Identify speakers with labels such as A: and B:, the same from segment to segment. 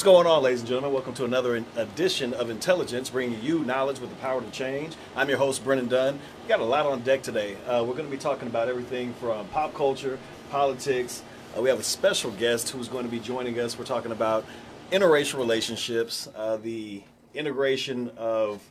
A: What's going on, ladies and gentlemen? Welcome to another edition of Intelligence, bringing you knowledge with the power to change. I'm your host, Brennan Dunn. We got a lot on deck today. Uh, we're going to be talking about everything from pop culture, politics. Uh, we have a special guest who's going to be joining us. We're talking about interracial relationships, uh, the integration of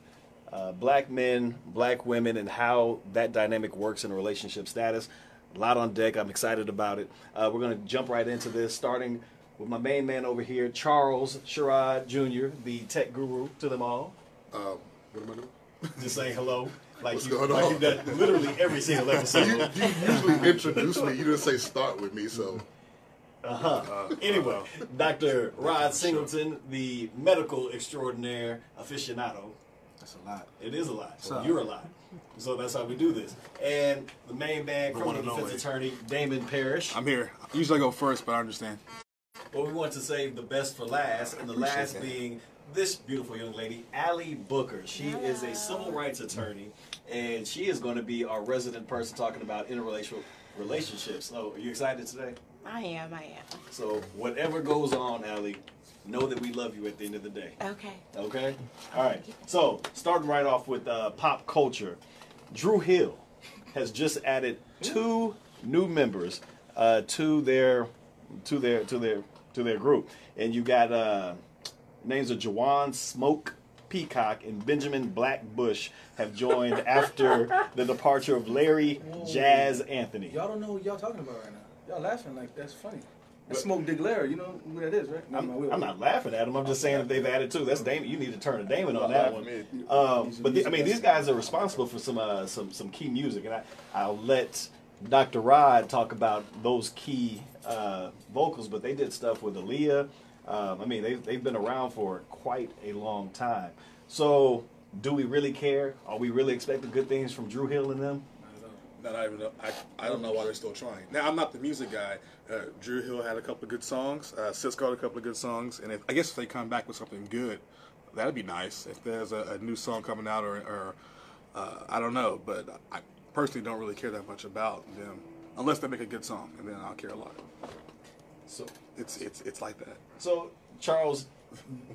A: uh, black men, black women, and how that dynamic works in a relationship status. A lot on deck. I'm excited about it. Uh, we're going to jump right into this, starting with my main man over here, Charles Sherrod Jr., the tech guru to them all.
B: Um, what am I doing?
A: Just saying hello. Like
B: What's
A: you,
B: going
A: like
B: on?
A: you've done literally every single episode.
B: You, you usually introduce me. You didn't say start with me, so
A: Uh-huh. Anyway, Dr. Rod Singleton, the medical extraordinaire aficionado.
C: That's a lot.
A: It is a lot. So
C: So-
A: you're a lot. So that's how we do this. And the main man, criminal defense attorney, Damon Parrish.
C: I'm here. Usually I go first, but I understand.
A: But we want to save the best for last, and the last
C: that.
A: being this beautiful young lady, Allie Booker. She is a civil rights attorney, and she is going to be our resident person talking about interrelational relationships. So, are you excited today?
D: I am, I am.
A: So, whatever goes on, Allie, know that we love you at the end of the day.
D: Okay.
A: Okay? All right. So, starting right off with uh, pop culture, Dru Hill has just added two new members uh, to their to their to their to their group, and you got uh, names of Jawan Smoke. Peacock and Benjamin Blackbush have joined after the departure of Larry Jazz Anthony.
E: Y'all don't know what y'all talking about right now. Y'all laughing like that's funny. That's Smoke Dick Larry. You know who that is, right?
A: I'm,
E: no, we-
A: I'm not laughing at them. I'm just saying that they've added two. That's Damon. You need to turn to Damon on that one. Um, but the, I mean, these guys are responsible for some uh, some some key music, and I, I'll let Dr. Rod talk about those key uh, vocals. But they did stuff with Aaliyah. Um, I mean, they've they've been around for quite a long time. So, do we really care? Are we really expecting good things from Dru Hill and them?
C: Not even. know- I, I don't know why they're still trying. Now I'm not the music guy. Uh, Dru Hill had a couple of good songs. Uh, Sisqo had a couple of good songs, and if, I guess if they come back with something good, that'd be nice. If there's a, a new song coming out, or, or uh, I don't know, but I personally don't really care that much about them unless they make a good song, and then I'll care a lot.
A: So,
C: It's it's it's like that.
A: So, Charles,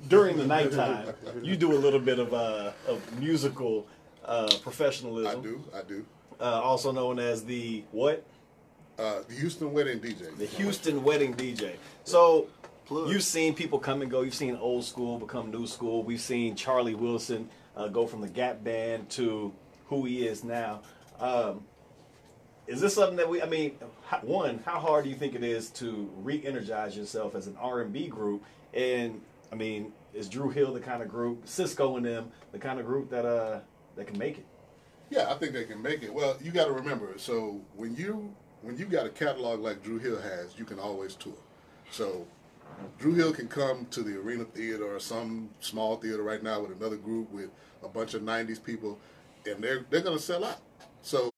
A: during the nighttime, you do a little bit of uh, of musical uh, professionalism.
B: I do. I do.
A: Uh, also known as the what?
B: Uh, the Houston Wedding DJ.
A: The Houston Wedding DJ. So,
C: Plug.
A: you've seen people come and go. You've seen old school become new school. We've seen Charlie Wilson uh, go from the Gap Band to who he is now. Um, is this something that we? I mean, one, how hard do you think it is to re-energize yourself as an R&B group? And I mean, is Dru Hill the kind of group, Sisqo and them, the kind of group that uh that can make it?
B: Yeah, I think they can make it. Well, you got to remember. So when you when you got a catalog like Dru Hill has, you can always tour. So Dru Hill can come to the Arena Theater or some small theater right now with another group with a bunch of '90s people, and they're they're to sell out. So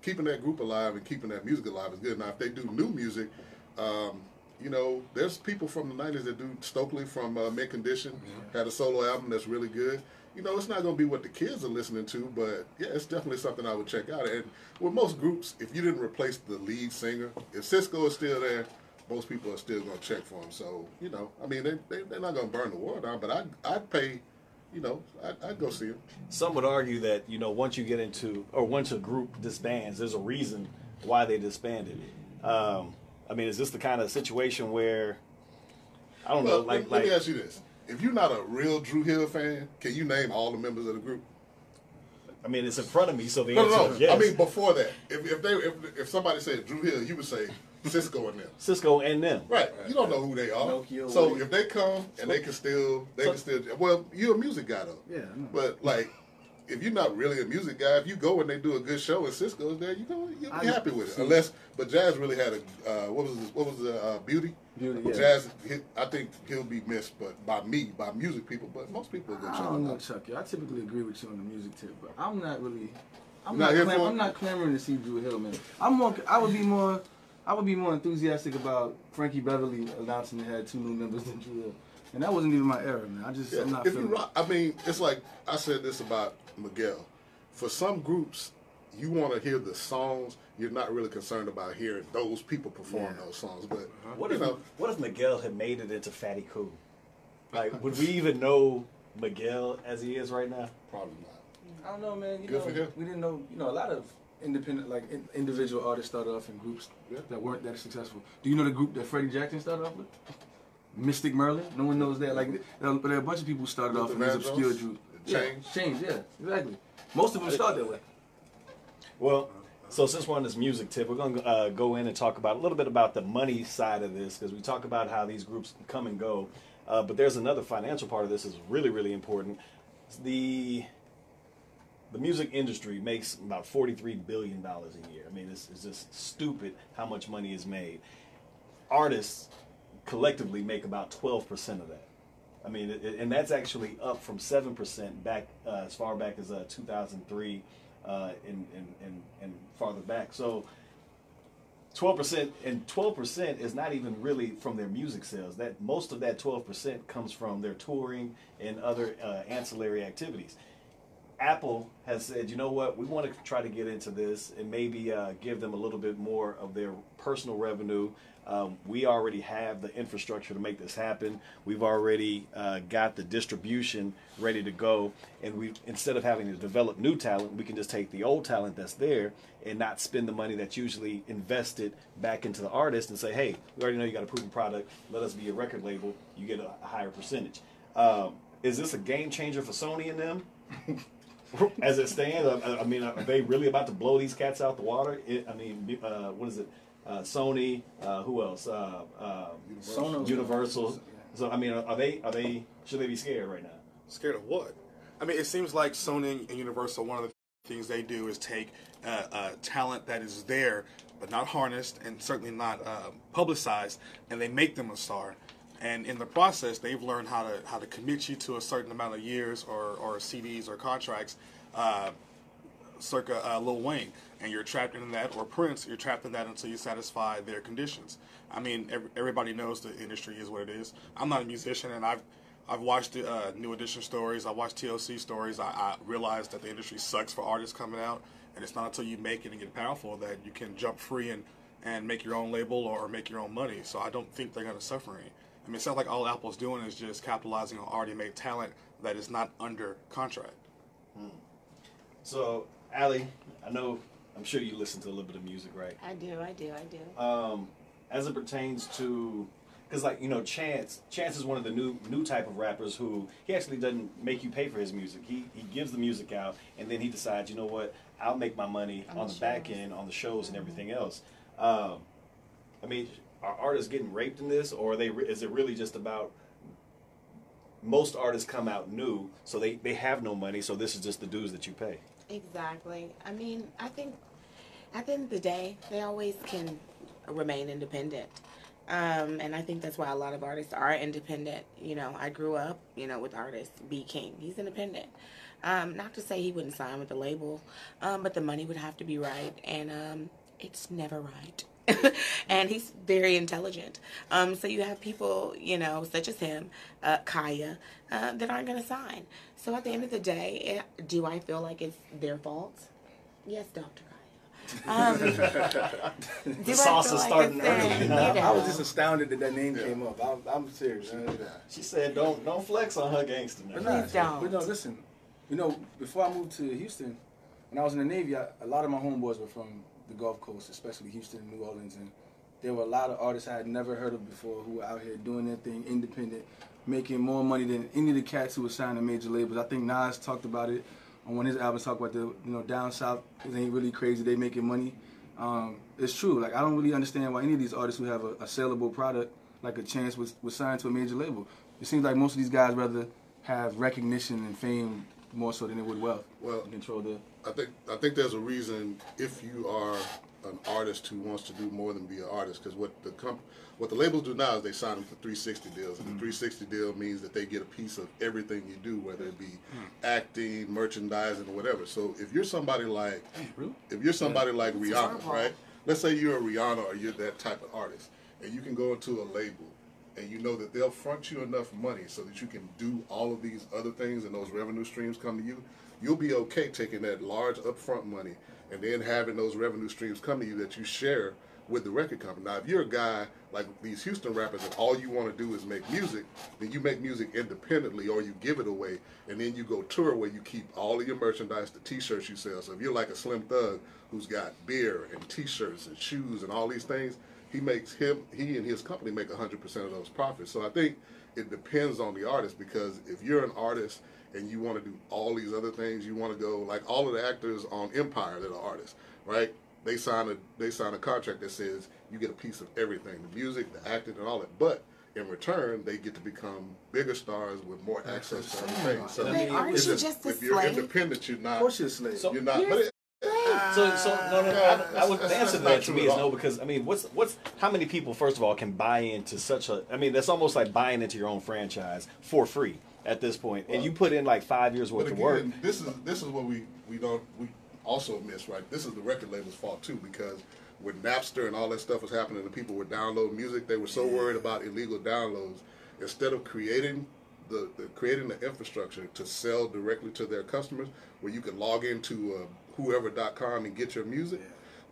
B: keeping that group alive and keeping that music alive is good. Now, if they do new music, um, you know, there's people from the '90s that do. Stokely from uh, Mint Condition had a solo album that's really good. You know, it's not going to be what the kids are listening to, but yeah, it's definitely something I would check out. And with most groups, if you didn't replace the lead singer, if Sisqo is still there, most people are still going to check for him. So, you know, I mean, they, they, they're not going to burn the world down, but I'd, I'd pay, you know, I'd, I'd go see him.
A: Some would argue that you know once you get into or once a group disbands, there's a reason why they disbanded. Um, I mean, is this the kind of situation where I don't know, like
B: let, let me ask you this. If you're not a real Dru Hill fan, can you name all the members of the group?
A: I mean, it's in front of me, so the
B: No,
A: answer
B: no, no.
A: is yes.
B: I mean, before that, if, if they if, if somebody said Dru Hill, you would say Sisqo and them.
A: Sisqo and them.
B: Right. You don't know who they are.
E: Pinocchio,
B: so
E: Woody.
B: if they come and they can still they
A: So-
B: can still well, you're a music guy though.
E: Yeah,
B: But like if you're not really a music guy, if you go and they do a good show and Cisco's there, you go you'll be
E: I-
B: happy with it. Unless but Jazz really had a uh, what was his, what was the uh, beauty?
E: Beauty, yeah.
B: Jazz, he, I think he'll be missed, but by me, by music people, but most people will go
E: I
B: check
E: don't
B: him
E: know,
B: out.
E: Chuck. I typically agree with you on the music tip, but I'm not really. I'm
B: Not
E: not. clam- I'm not clamoring to see Dru Hill, man. I'm more. I would be more. I would be more enthusiastic about Frankie Beverly announcing they had two new members than Dru Hill, and that wasn't even my era, man. I just. I'm not
B: if you
E: feeling.
B: rock, I mean, it's like I said this about Miguel. For some groups, you want to hear the songs. You're not really concerned about hearing those people perform
E: Yeah.
B: those songs. But
A: uh-huh.
B: What
A: if
B: know,
A: what if Miguel had made it into Fatty Cool? Like, would we even know Miguel as he is right now?
B: Probably not.
E: I don't know, man. You
B: Good
E: know,
B: for him.
E: we didn't know. You know, a lot of independent, like in, individual artists started off in groups
B: Yeah.
E: that weren't that successful. Do you know the group that Freddie Jackson started off with? Mystic Merlin. No one knows that. Like, there are, there are a bunch of people who started off in these obscure groups.
B: Change?
E: Yeah, change. Yeah, exactly. Most of them start that way.
A: Well, so since we're on this music tip, we're going to uh, go in and talk about a little bit about the money side of this because we talk about how these groups come and go. Uh, but there's another financial part of this is really, really important. The the music industry makes about forty-three billion dollars a year. I mean, it's, it's just stupid how much money is made. Artists collectively make about twelve percent of that. I mean, it, and that's actually up from seven percent back uh, as far back as uh, 2003 uh, and, and, and, and farther back. So, twelve percent and twelve percent is not even really from their music sales. That most of that twelve percent comes from their touring and other uh, ancillary activities. Apple has said, you know what, we want to try to get into this and maybe uh, give them a little bit more of their personal revenue. Um, we already have the infrastructure to make this happen. We've already uh, got the distribution ready to go, and we instead of having to develop new talent, we can just take the old talent that's there and not spend the money that's usually invested back into the artist and say, hey, we already know you got a proven product. Let us be a record label. You get a, higher percentage. Um, is this a game changer for Sony and them? as it stands, I, I mean, are they really about to blow these cats out the water? It, I mean, uh, what is it? Uh, Sony, uh, who else? Uh, uh,
E: Sonos.
A: Universal. So, I mean, are, are they? Are they? Should they be scared right now?
C: Scared of what? I mean, it seems like Sony and Universal, one of the things they do is take uh, uh, talent that is there, but not harnessed and certainly not uh, publicized, and they make them a star. And in the process, they've learned how to how to commit you to a certain amount of years or, or CDs or contracts, uh, circa uh, Lil Wayne, and you're trapped in that, or Prince, you're trapped in that until you satisfy their conditions. I mean, every, everybody knows the industry is what it is. I'm not a musician, and I've I've watched the uh, New Edition stories. I watched TLC stories. I, I realized that the industry sucks for artists coming out, and it's not until you make it and get powerful that you can jump free and, and make your own label or make your own money. So I don't think they're to suffer any. I mean, it sounds like all Apple's doing is just capitalizing on already made talent that is not under contract.
A: So, Allie, I know, I'm sure you listen to a little bit of music, right?
D: I do, I do, I do.
A: um, as it pertains to because like you know chance chance is one of the new new type of rappers who he actually doesn't make you pay for his music he he gives the music out and then he decides you know what i'll make my money on,
D: On
A: the
D: the
A: back end on the shows and everything else um, i mean are artists getting raped in this or they is it really just about most artists come out new so they they have no money so this is just the dues that you pay
D: Exactly. I mean, I think at the end of the day, they always can remain independent. Um, and I think that's why a lot of artists are independent. You know, I grew up, you know, with artists B King. He's independent. Um, not to say he wouldn't sign with the label, um, but the money would have to be right, and um, it's never right. and he's very intelligent. Um, so you have people, you know, such as him, uh, Kaya, uh, that aren't going to sign. So at the end of the day, it, do I feel like it's their fault? Yes, Dr. Kaya. Um, do I
A: sauce is
D: like
A: starting
D: it's
A: early, you
D: you
A: know?
E: I was just astounded that that name came up. I'm, I'm serious.
A: she said don't don't flex on her gangster now.
E: But nah,
D: Please don't.
E: But no, listen. You know, before I moved to Houston, when I was in the Navy, I, a lot of my homeboys were from the Gulf Coast, especially Houston and New Orleans, and there were a lot of artists I had never heard of before who were out here doing their thing, independent, making more money than any of the cats who were signed to major labels. I think Nas talked about it on one of his albums, talked about the you know down south. It ain't really crazy. They making money. Um, it's true. Like I don't really understand why any of these artists who have a, a sellable product like a chance was was signed to a major label. It seems like most of these guys rather have recognition and fame more so than it would wealth.
B: Well-
E: control the.
B: I think I think there's a reason if you are an artist who wants to do more than be an artist, because what the comp- what the labels do now is they sign them for 360 deals, and the mm-hmm. 360 deal means that they get a piece of everything you do, whether it be mm. acting, merchandising, or whatever. So if you're somebody like
E: Really?
B: if you're somebody like Rihanna, right? Let's say you're a Rihanna or you're that type of artist, and you can go into a label and you know that they'll front you enough money so that you can do all of these other things and those revenue streams come to you. You'll be okay taking that large upfront money and then having those revenue streams come to you that you share with the record company. Now, if you're a guy like these Houston rappers and all you want to do is make music, then you make music independently or you give it away and then you go tour where you keep all of your merchandise, the t-shirts you sell. So if you're like a Slim Thug who's got beer and t-shirts and shoes and all these things, he makes him he and his company make 100% of those profits. So I think it depends on the artist because if you're an artist and you want to do all these other things, you want to go like all of the actors on Empire that are artists, right? They sign a they sign a contract that says you get a piece of everything, the music, the acting, and all that. But in return, they get to become bigger stars with more access to everything. So
A: But aren't
B: it's
D: you just a
B: if you're
D: slave?
B: independent, you're not.
E: Of course you're a slave.
A: So-
B: you're not.
D: You're
B: but it,
A: So, so no, no, no. I, I would the answer to that to me is no because I mean, what's what's how many people first of all can buy into such a? I mean, that's almost like buying into your own franchise for free at this point, and you put in like five years worth
B: But
A: of work.
B: this is this is what we we don't we also miss, right? This is the record label's fault too, because when Napster and all that stuff was happening, and people were downloading music, they were so worried about illegal downloads. Instead of creating the, the creating the infrastructure to sell directly to their customers, where you can log into uh, whoever.com and get your music,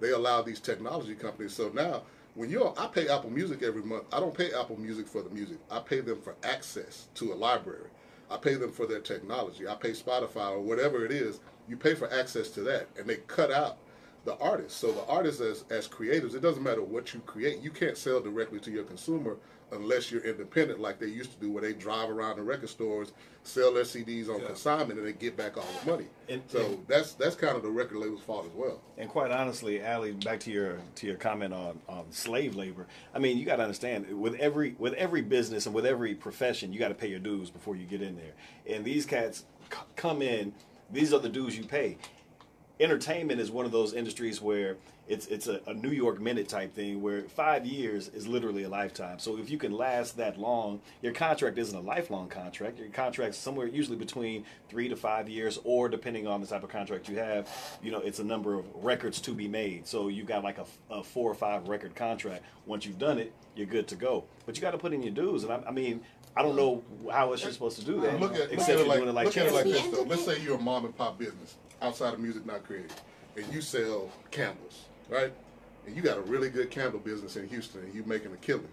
B: they allow these technology companies. So now, when you're, I pay Apple Music every month. I don't pay Apple Music for the music. I pay them for access to a library. I pay them for their technology. I pay Spotify or whatever it is. You pay for access to that, and they cut out the artists. So the artists, as as creators, it doesn't matter what you create. You can't sell directly to your consumer unless you're independent, like they used to do, where they drive around the record stores, sell their CDs on consignment, and they get back all the money.
A: And-
B: so
A: and-
B: that's that's kind of the record label's fault as well.
A: And quite honestly, Allie, back to your to your comment on, on slave labor. I mean, you got to understand with every with every business and with every profession, you got to pay your dues before you get in there. And these cats c- come in; these are the dues you pay. Entertainment is one of those industries where it's it's a, a New York minute type thing where five years is literally a lifetime. So if you can last that long, your contract isn't a lifelong contract. Your contract's somewhere usually between three to five years, or depending on the type of contract you have, you know, it's a number of records to be made. So you've got like a, a four or five record contract. Once you've done it, you're good to go. But you got to put in your dues, and I, I mean. I don't know how else you're supposed to do that,
B: Look at, look
A: except
B: at it like,
A: doing it like
B: look at it like this though. Let's say you're a mom and pop business outside of music not created, and you sell candles, right? And you got a really good candle business in Houston, and you're making a killing.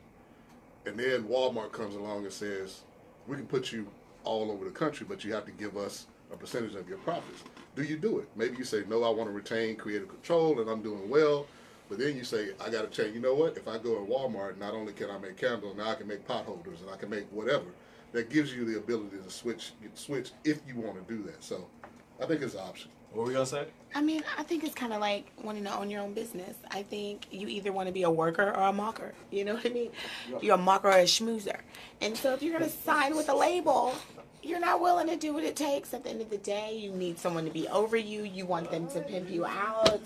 B: And then Walmart comes along and says, "We can put you all over the country, but you have to give us a percentage of your profits." Do you do it? Maybe you say, "No, I want to retain creative control, and I'm doing well." But then you say, I got to change. You know what? If I go to Walmart, not only can I make candles, now I can make pot holders and I can make whatever. That gives you the ability to switch, switch if you want to do that. So, I think it's an option.
A: What were we gonna say?
D: I mean, I think it's kind of like wanting to own your own business. I think you either want to be a worker or a mocker. You know what I mean? You're a mocker or a schmoozer. And so if you're to sign with a label, you're not willing to do what it takes. At the end of the day, you need someone to be over you. You want them to pimp you out,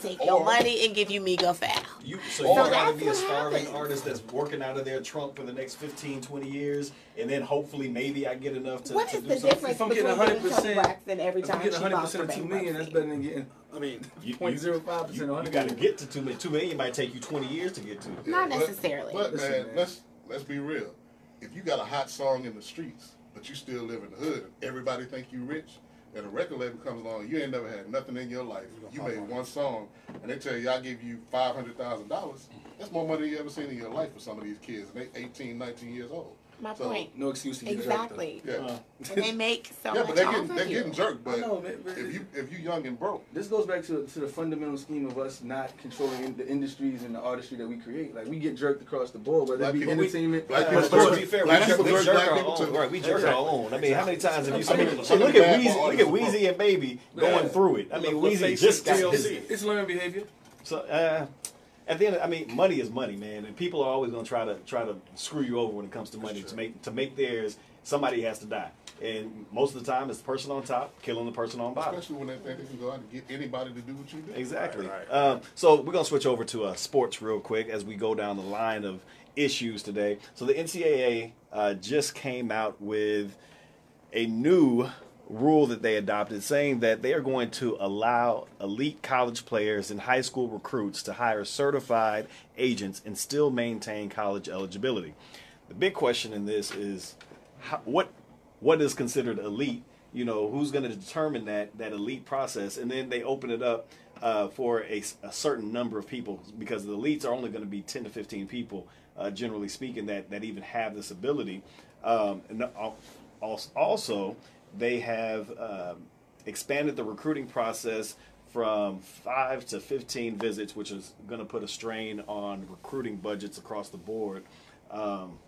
D: take your money, and give you meager foul.
A: You, so
B: So
A: you gotta be a starving
D: happens.
A: artist that's working out of their trunk for the next 15, 20 years, and then hopefully maybe I get enough to,
D: What
A: to
D: is
A: do
D: the
A: something.
D: difference
E: If I'm
D: between
E: getting
D: getting Toni
E: 100%,
D: Braxton every
E: If
D: time
E: I'm getting
D: she
E: 100
D: files
E: percent
D: for
E: of two million, that's better than getting
C: I mean,
A: You-
E: point zero five percent.
A: You, you got to get to two million. Two million might take you 20 years to get to.
D: Not necessarily.
B: But,
E: Listen,
B: man,
E: man.
B: let's let's be real. If you got a hot song in the streets, but you still live in the hood, everybody think you rich, and a record label comes along, you ain't never had nothing in your life. You made one song, and they tell you I give you five hundred thousand dollars. That's more money you ever seen in your life for some of these kids, and they 18, 19 years old.
D: My
B: So,
D: point.
E: No excuse to get
D: Exactly.
B: Yeah.
A: Uh,
D: And they make so
B: yeah,
D: much
B: but they're
D: off
B: getting
D: of
B: they're
D: you.
B: getting jerked. But
E: I know, man, but-
B: if you if you young and broke,
E: This goes back to, to the fundamental scheme of us not controlling in- the industries and the artistry that we create. Like we get jerked across the board, whether
B: Black
E: it be
B: people-
E: entertainment.
B: black
A: But,
B: people
A: but to be fair,
B: black people
A: we
B: jerk
A: jerk
B: black
A: our
B: people
A: own.
B: too.
A: Right, we jerk our own. I mean, how many times have you
B: I mean,
A: seen? look at Weezy. Look at Weezy and Baby going through it. I mean, Weezy
C: let's
A: just got
E: It's,
C: TLC.
E: it's learned behavior.
A: So uh, at the end, I mean, money is money, man, and people are always going to try to try to screw you over when it comes to money. To make to make theirs, somebody has to die, and most of the time, it's the person on top killing the person on bottom.
B: especially when they think they can go out and get anybody to do what you do.
A: Exactly.
C: Right, right.
A: Um, so we're gonna switch over to uh, sports real quick as we go down the line of issues today. So the NCAA uh, just came out with a new rule that they adopted, saying that they are going to allow elite college players and high school recruits to hire certified agents and still maintain college eligibility. The big question in this is how, what what is considered elite. You know, who's going to determine that that elite process? And then they open it up uh, for a certain number of people because the elites are only going to be 10 to 15 people, uh, generally speaking, that, that even have this ability. Um, and al- al- also, they have um, expanded the recruiting process from five to 15 visits, which is going to put a strain on recruiting budgets across the board. Um,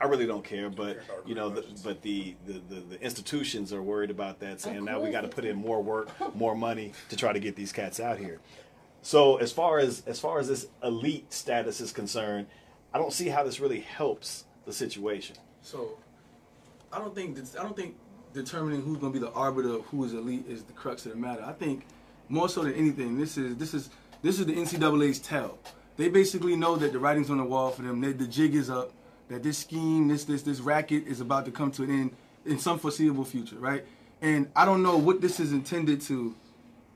A: I really don't care, but you know, the, but the, the, the, the institutions are worried about that, saying now we got to put in more work, more money to try to get these cats out here. So as far as as far as this elite status is concerned, I don't see how this really helps the situation.
E: So, I don't think that, I don't think determining who's going to be the arbiter of who is elite is the crux of the matter. I think more so than anything, this is this is this is the NCAA's tell. They basically know that the writing's on the wall for them. That the jig is up. That this scheme, this this this racket is about to come to an end in some foreseeable future, right? And I don't know what this is intended to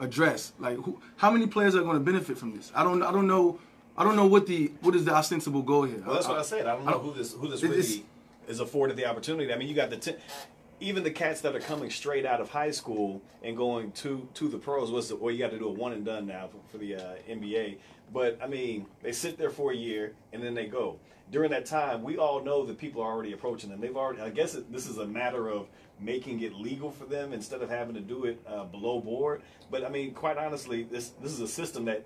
E: address. Like, who, how many players are going to benefit from this? I don't I don't know. I don't know what the what is the ostensible goal here.
A: Well, that's what I said. I don't know who this who this really is afforded the opportunity. I mean, you got the ten, even the cats that are coming straight out of high school and going to to the pros. What's the, or you got to do a one and done now for, for the uh, NBA. But I mean, they sit there for a year and then they go. During that time, we all know that people are already approaching them. They've already. I guess it, this is a matter of making it legal for them instead of having to do it uh, below board. But I mean, quite honestly, this this is a system that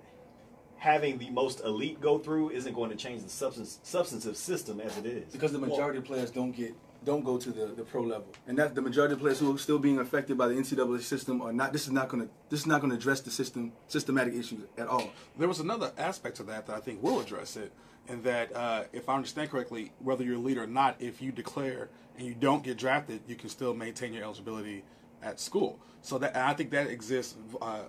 A: having the most elite go through isn't going to change the substance substantive system as it is.
E: because the majority of players don't get don't go to the, the pro level, and that the majority of players who are still being affected by the NCAA system are not. This is not going to this is not going to address the system systematic issues at all.
C: There was another aspect to that that I think will address it, and that uh, if I understand correctly, whether you're a leader or not, if you declare and you don't get drafted, you can still maintain your eligibility at school. So that and I think that exists uh,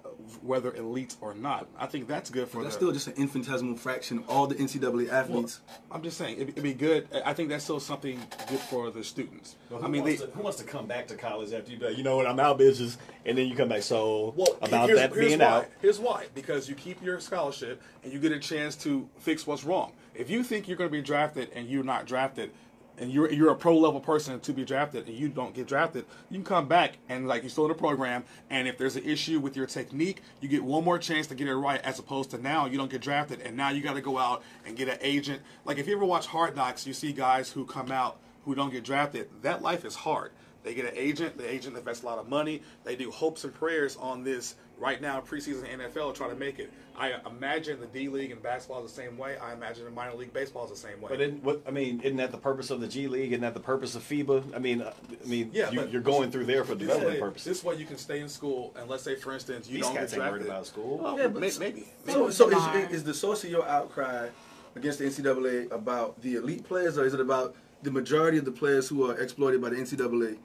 C: whether elite or not. I think that's good for
E: That's
C: the,
E: still just an infinitesimal fraction of all the NCAA athletes.
C: I'm just saying it'd, it'd be good. I think that's still something good for the students.
A: Who
C: I mean, they,
A: to, who wants to come back to college after you like, you know what, I'm out, bitches, and then you come back. So
C: Well,
A: about that being
C: why.
A: out,
C: Here's why: because you keep your scholarship and you get a chance to fix what's wrong. If you think you're going to be drafted and you're not drafted, and you're you're a pro level person to be drafted and you don't get drafted, you can come back and like you're still in the program. And if there's an issue with your technique, you get one more chance to get it right, as opposed to now you don't get drafted and now you got to go out and get an agent. Like if you ever watch Hard Knocks, you see guys who come out who don't get drafted. That life is hard. They get an agent. The agent invests a lot of money. They do hopes and prayers on this right now, preseason NFL, trying to make it. I imagine the D League and basketball is the same way. I imagine the minor league baseball is the same way.
A: but in, what I mean, isn't that the purpose of the G League? Isn't that the purpose of FIBA? I mean, uh, I mean,
C: yeah,
A: you, you're going through there for
C: this
A: development
C: way-
A: purposes.
C: This way, you can stay in school, and let's say, for instance, you
A: These
C: don't get
A: ain't
C: drafted.
A: worried about school.
C: Well,
E: Yeah, but
C: may-
E: so-
C: maybe.
E: So, so is, is the source of your outcry against the NCAA about the elite players, or is it about the majority of the players who are exploited by the NCAA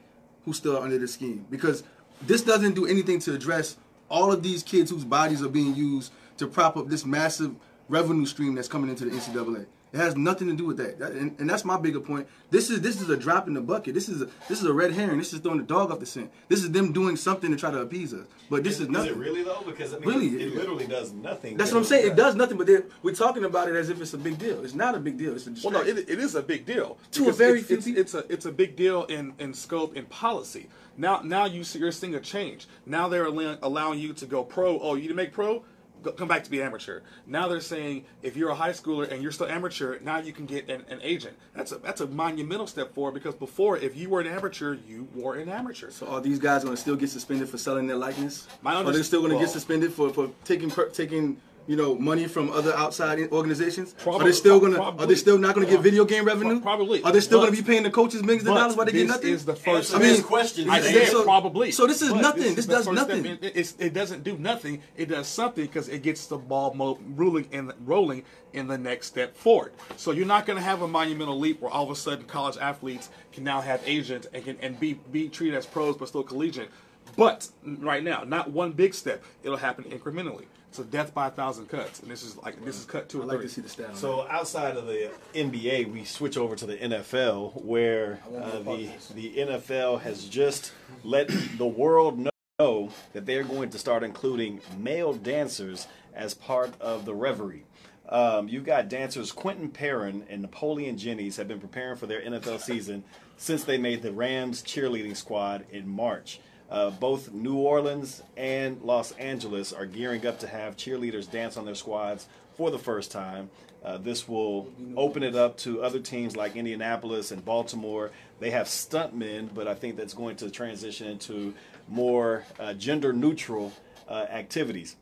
E: who still are under the scheme? Because this doesn't do anything to address all of these kids whose bodies are being used to prop up this massive revenue stream that's coming into the NCAA. It has nothing to do with that, That- and, and that's my bigger point. This is this is a drop in the bucket. This is a, this is a red herring. This is throwing the dog off the scent. This is them doing something to try to appease us. But this is,
A: is,
E: nothing.
A: it really though? Because I mean,
E: Really?
A: it, it literally does nothing.
E: That's what I'm saying. It does nothing, but we're talking about it as if it's a big deal. It's not a big deal. It's a
C: Well, no, it, it is a big deal.
E: To a very
C: it's,
E: few
C: it's, it's a it's a big deal in, in scope and policy. Now now you see, you're seeing a change. Now they're allowing, allowing you to go pro. Oh, you to make pro, go, come back to be amateur. Now they're saying if you're a high schooler and you're still amateur, now you can get an, an agent. That's a that's a monumental step forward because before, if you were an amateur, you were an amateur.
E: so are these guys going to still get suspended for selling their likeness?
C: My
E: are they still going to
C: well-
E: get suspended for, for taking per, taking you know money from other outside organizations? are they still going to? Are they still not going to get video game revenue?
C: Probably.
E: Are they still
C: But-
E: going to be paying the coaches millions of dollars while they get
C: this
E: nothing?
C: is the first.
E: I mean,
A: these questions.
C: I
E: Yeah,
C: said
E: so-
C: probably.
E: so this is
C: But
E: nothing.
C: is
E: This
C: the
E: does nothing.
C: It, it doesn't do nothing. It does something because it gets the ball mo- rolling in the, rolling in the next step forward. So you're not going to have a monumental leap where all of a sudden college athletes can now have agents and can and be be treated as pros but still collegiate. But right now, not one big step. It'll happen incrementally. So death by a thousand cuts, and this is like this is cut two
E: I
C: or
E: like
C: three.
E: to see the stat.
A: So outside of the NBA, we switch over to the NFL, where uh, the the NFL has just let the world know that they're going to start including male dancers as part of the reverie. Um, you've got dancers Quinton Peron and Napoleon Jinnies have been preparing for their NFL season since they made the Rams cheerleading squad in March. Uh, both New Orleans and Los Angeles are gearing up to have cheerleaders dance on their squads for the first time. Uh, this will open it up to other teams like Indianapolis and Baltimore. They have stuntmen, but I think that's going to transition into more uh, gender neutral uh, activities.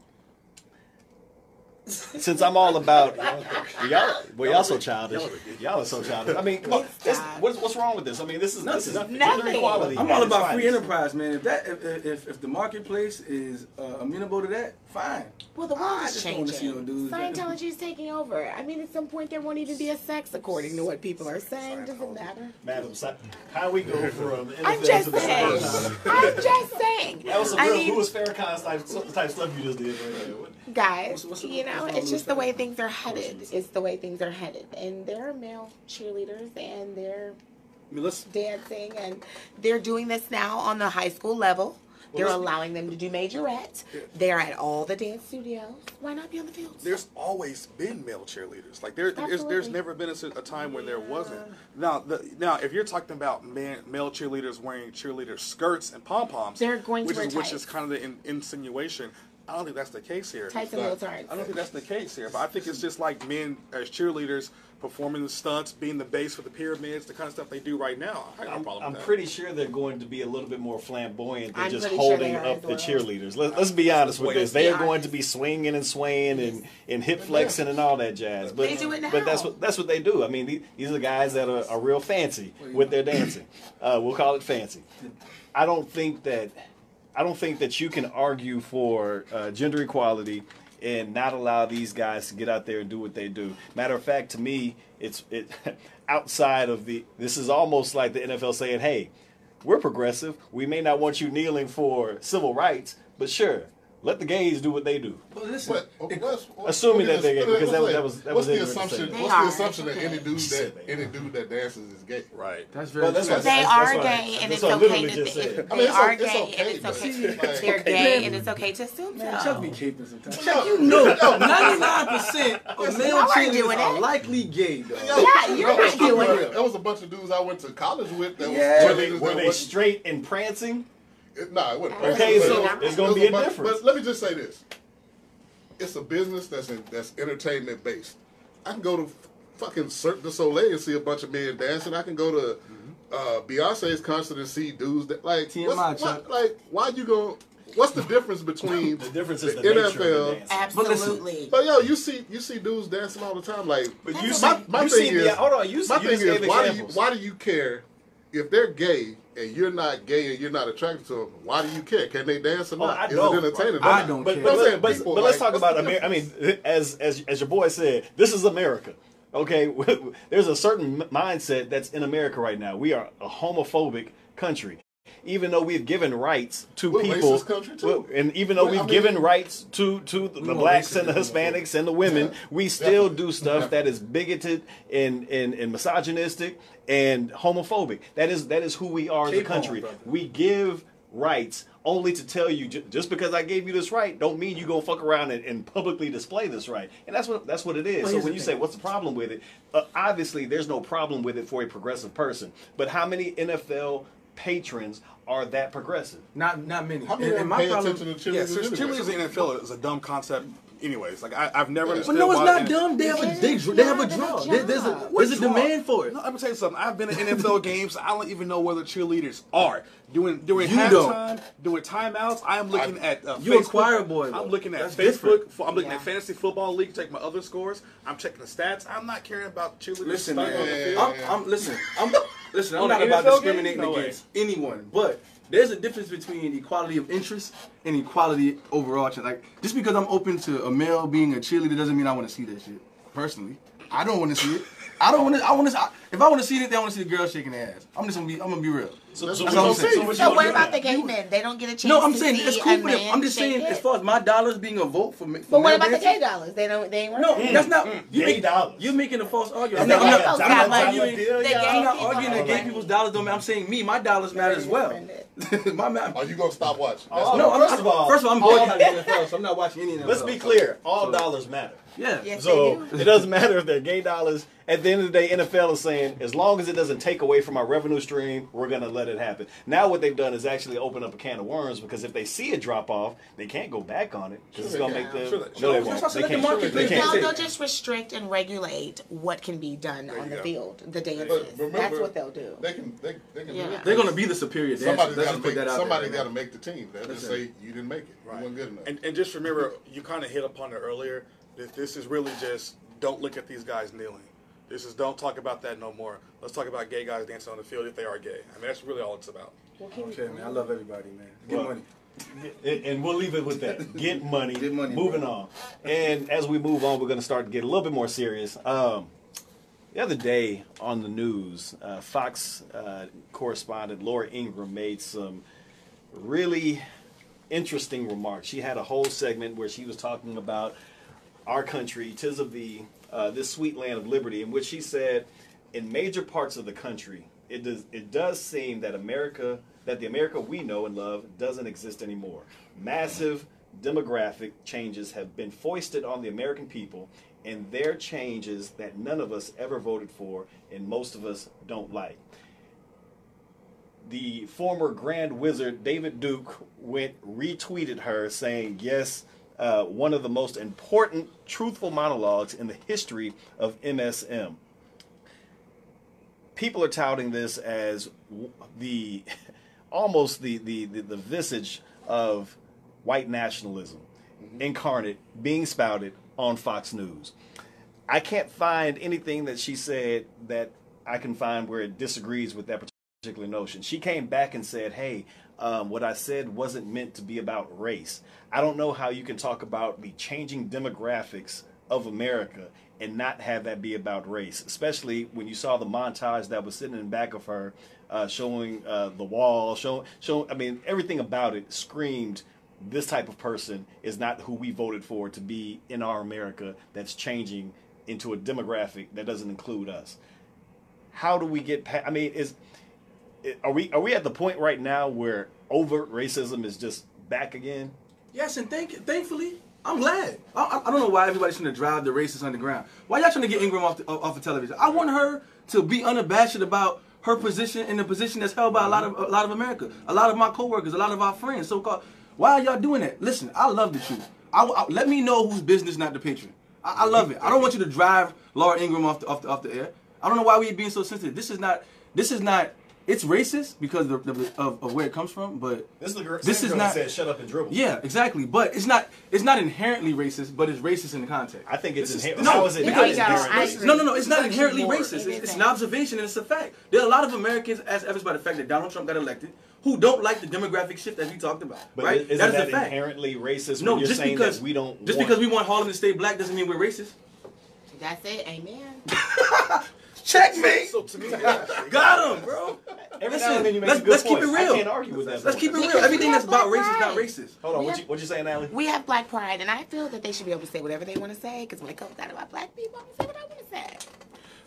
A: Since I'm all about y'all, well, y'all so childish. Y'all are so childish. I mean, come on, this, what's, what's wrong with this? I mean, this is this is
E: Nothing.
D: Nothing.
A: equality.
E: I'm all about free enterprise, man. If that if if, if the marketplace is uh, amenable to that, fine.
D: Well, the world
E: I
D: is
E: just don't wanna see
D: changing.
E: dudes
D: Scientology is taking over. I mean, at some point there won't even be a sex, according to what people are saying. Doesn't matter.
A: Madam, Si- how we go from
D: I'm just
A: the
D: saying. I'm just saying.
A: That was some
D: I
A: real
D: mean,
A: Louis Farrakhan type, type stuff you just did right there.
D: Guys,
E: What's- what's-
D: you know, it's just the way things are headed. It's the way things are headed, and there are male cheerleaders, and they're
C: I mean,
D: dancing, and they're doing this now on the high school level. They're allowing them to do majorettes. They're at all the dance studios. Why not be on the field?
C: there's always been male cheerleaders. Like there, there's, there's never been a time when there wasn't. Now, the, now if you're talking about man, male cheerleaders wearing cheerleader skirts and pom poms,
D: They're going to
C: which
D: wear
C: is which is kind of the in, insinuation. I don't think that's the case here.
D: Tights and
C: But-
D: leotards.
C: I don't think that's the case here. But I think it's just like men as cheerleaders performing the stunts, being the base for the pyramids, the kind of stuff they do right now. I got no
A: I'm,
C: problem
A: I'm
C: that.
A: pretty sure they're going to be a little bit more flamboyant than
D: I'm
A: just
D: pretty sure
A: holding up the
D: well.
A: cheerleaders. Let, let's be honest with this. They are going to be swinging and swaying and, and hip flexing and all that jazz. But,
D: They do it
A: but that's what that's what they do. I mean, the- these are guys that are, are real fancy with their dancing. Uh, we'll call it fancy. I don't think that I don't think that you can argue for uh, gender equality and not allow these guys to get out there and do what they do. Matter of fact, to me, it's it outside of the. This is almost like the NFL saying, "Hey, we're progressive. We may not want you kneeling for civil rights, but sure, let the gays do what they do."
E: But listen,
B: But okay, what's, what-
A: Assuming that they-
B: is-
A: because that was- that was- that
B: what's
A: was
B: the
A: ignorant to say
B: assumption? What's
D: are,
B: the assumption that any dude that any dude that dances is gay?
C: Right.
E: that's very
A: Well, that's
E: true.
D: They
A: That's-
D: are
A: that's what I-
D: gay, and it's okay to.
A: just
D: They,
A: said.
D: they
B: I mean, it's
D: are gay, and it's okay. They're gay, and it's okay to assume
E: Man,
D: so.
E: Chuck be caping sometimes. Chuck, you know, ninety nine percent of male cheerleaders are likely gay, though.
D: Yeah, you're not doing it.
B: There was a bunch of dudes I went to college with
E: Yeah.
A: Were they,
B: cheerleaders
A: were
B: that
A: they
B: wasn't-
A: straight and prancing?
B: It, nah, it wasn't.
A: Okay,
B: But
A: so
B: it was-
A: there's
B: it
A: gonna
B: was
A: be a
B: bunch-
A: difference.
B: But let me just say this: it's a business that's in, that's entertainment based. I can go to fucking Cirque du Soleil and see a bunch of men dancing. I can go to uh, Beyonce's concert and see dudes that like
E: TMI,
B: what's,
E: Chuck.
B: what, like why you go? What's the difference between
A: The difference is the,
B: the
A: nature of the
B: NFL?
A: dance.
D: Absolutely.
B: But yo, you see you see dudes dancing all the time. Like
A: But you
D: okay.
A: see,
B: my, my
A: you
B: thing
A: see
B: is,
A: the, hold on, you,
B: my
A: you
B: thing is, why do you why do you care if they're gay and you're not gay and you're not attracted to them? Why do you care? Can they dance or
A: Oh,
B: not?
A: I
B: Is
A: don't.
B: it entertaining? or
E: I don't
A: but,
E: care.
A: but,
B: I'm
A: let-
B: saying
A: but,
B: people,
A: but let's
B: like,
A: talk about America. I mean, as, as as your boy said, this is America. Okay, there's a certain mindset that's in America right now. We are a homophobic country. Even though we've given rights to
B: We're
A: people,
B: country, too.
A: well, and even though
B: Well,
A: we've
B: I mean-
A: given rights to to the, the blacks and the Hispanics and the women,
B: Yeah.
A: we still
B: Definitely.
A: do stuff that is bigoted and, and, and misogynistic and homophobic. That is that is who we are as a
E: K-pop,
A: country.
E: brother.
A: We give rights only to tell you just because I gave you this right don't mean you gonna fuck around and, and publicly display this right. And that's what that's what it is.
E: Well,
A: so when you
E: thing.
A: say what's the problem with it, uh, obviously there's no problem with it for a progressive person. But how many NFL patrons are that progressive?
E: Not not many.
B: How many
E: And-
B: of
E: and my
B: pay
E: problem-
B: attention to cheerleaders?
C: Yeah, so cheerleaders in the NFL is a dumb concept. Anyways, like I, I've never
B: But.
E: But no, it's not
C: in-
E: dumb. They have a
D: Yeah,
E: they, they have a
D: they
E: draw.
D: a
E: There- there's a there's a demand for it.
C: No, I'm gonna tell you something. I've been in NFL games. I don't even know where the cheerleaders are. doing during
E: You
C: halftime,
E: don't.
C: during timeouts, I am looking
B: I-
C: at uh,
E: You a choir boy, though.
C: I'm looking at
E: That's
C: Facebook.
E: different.
C: I'm looking
D: Yeah.
C: at fantasy football league. Check my other scores. I'm checking the stats. I'm not caring about cheerleaders.
E: Listen,
C: stunting on the
E: man.
C: field.
E: I'm, I'm listen. I'm listen. I'm not about discriminating?
C: No way.
E: against anyone, but there's a difference between equality of interest and equality overarching. Like just because I'm open to a male being a cheerleader doesn't mean I want to see that shit. Personally, I don't want to see it. I don't want to. I want to. If I want to see it, then I want to see the girl shaking their ass. I'm just gonna be. I'm gonna be real.
A: So,
B: That's
A: so
B: what
A: what
B: I'm saying.
A: so what
D: So what about the gay men? They don't get a chance
E: No, I'm
D: to
E: saying
D: see
E: it's
D: a
E: cool for them. I'm just saying
D: shake
E: as far as my dollars being a vote for me. For
D: But what
E: male
D: about the
E: dancing-
D: gay dollars? They don't. They ain't
E: No,
D: working.
E: that's not. Mm, you
A: Gay
E: make,
A: dollars.
E: You're making a false argument.
D: It's
E: I'm not,
D: gay
E: I'm not, I'm not
D: money.
E: arguing.
D: The
A: I'm
D: gay
E: not arguing that gay people's dollars don't matter. I'm saying me, my dollars matter as well. my ma-
B: Are you gonna stop watching?
A: Oh,
E: no,
A: first
E: I'm,
A: of all-
E: first of all, I'm
A: all-
E: boycotting the NFL, so I'm not watching any of them.
A: Let's be clear. All dollars matter.
E: Yeah.
D: Yes,
A: So
D: they do.
A: it doesn't matter if they're gay dollars At the end of the day, NFL is saying as long as it doesn't take away from our revenue stream, we're going to let it happen. Now, what they've done is actually open up a can of worms because if they see a drop off, they can't go back on it because it's
C: Sure
A: going
C: they
A: to make them.
C: Sure they-
A: no, they
C: they
A: won't.
E: can.
A: They
E: Let the
A: can't.
E: market
A: They
E: do
A: can't.
D: No, they'll just restrict and regulate what can be done on the
C: go.
D: field, the dances.
B: But remember,
D: That's what they'll do.
B: They can. They, they can.
D: Yeah.
B: do it.
E: They're gonna be the superior dancers.
B: Somebody's
E: Let's
B: got to
E: just put
B: make.
E: that out
B: Somebody
E: there.
B: got to make the team. They'll just say you didn't make it. You weren't good enough.
C: And, and just remember, you kind of hit upon it earlier. That this is really just don't look at these guys kneeling. This is don't talk about that no more. Let's talk about gay guys dancing on the field if they are gay. I mean, that's really all it's about.
E: Okay, man. I love everybody, man. Get
A: Well,
E: money.
A: And and we'll leave it with that. Get money.
E: Get money,
A: Moving
E: bro.
A: on. And as we move on, we're going to start to get a little bit more serious. Um, the other day on the news, uh, Fox uh, correspondent Laura Ingraham made some really interesting remarks. She had a whole segment where she was talking about our country, tis of thee, uh, this sweet land of liberty, in which she said, in major parts of the country, it does it does seem that America, that the America we know and love, doesn't exist anymore. Massive demographic changes have been foisted on the American people, and they're changes that none of us ever voted for, and most of us don't like the former Grand Wizard David Duke went retweeted her saying, "Yes, uh, one of the most important truthful monologues in the history of MSM." People are touting this as the almost the the the, the visage of white nationalism incarnate being spouted on Fox News. I can't find anything that she said that I can find where it disagrees with that particular notion. She came back and said, "Hey, um, what I said wasn't meant to be about race. I don't know how you can talk about the changing demographics of America and not have that be about race, especially when you saw the montage that was sitting in back of her, uh, showing uh, the wall, showing, show. I mean, everything about it screamed." This type of person is not who we voted for to be in our America that's changing into a demographic that doesn't include us how do we get past? I mean, is are we are we at the point right now where overt racism is just back again?
E: Yes, and thank thankfully, I'm glad. I, I- don't know why everybody's trying to drive the racists underground. Why y'all trying to get Ingraham off the, off of television? I want her to be unabashed about her position in the position that's held by a lot of a lot of America, a lot of my coworkers, a lot of our friends. So called. Why are y'all doing that? Listen, I love the truth. I, I- let me know whose business, not the patron. I, I love it. I don't want you to drive Laura Ingraham off the, off the off the air. I don't know why we're being so sensitive. This is not. This is not. It's racist because of, the, of, of where it comes from, but
A: This is the girl,
E: This
A: same
E: is not-
A: that said shut up and dribble.
E: yeah, exactly. But it's not it's not inherently racist, but it's racist in the context.
A: I think it's
C: This is-
A: inherent.
E: no,
A: how is it
D: There
A: not
D: you go.
A: inherent
D: I
A: racist?
E: no, no, no. It's
D: It's
E: not
D: actually
E: inherently racist. It's, it's an observation and it's a fact. There are a lot of Americans, as evidenced by the fact that Donald Trump got elected, who don't like the demographic shift that we talked about.
A: But
E: right?
A: isn't
E: that
A: that,
E: is a fact.
A: inherently racist
E: No,
A: you're
E: just
A: saying
E: because
A: that we don't
E: just
A: want-
E: because we want Harlem to stay black doesn't mean we're racist.
D: That's it. Amen.
E: Checkmate.
C: So to me,
E: Got him, bro.
A: Every
E: Listen,
A: now and then you make
E: let's,
A: a good
E: let's keep it real.
A: I can't argue with that.
E: Let's keep it real.
D: Because
E: Everything that's about race is not racist.
A: Hold on, what
D: have-
A: you what you saying, Allie?
D: We have black pride, and I feel that they should be able to say whatever they want to say. Because when it comes down to my black people, I'm gonna say what I want to say.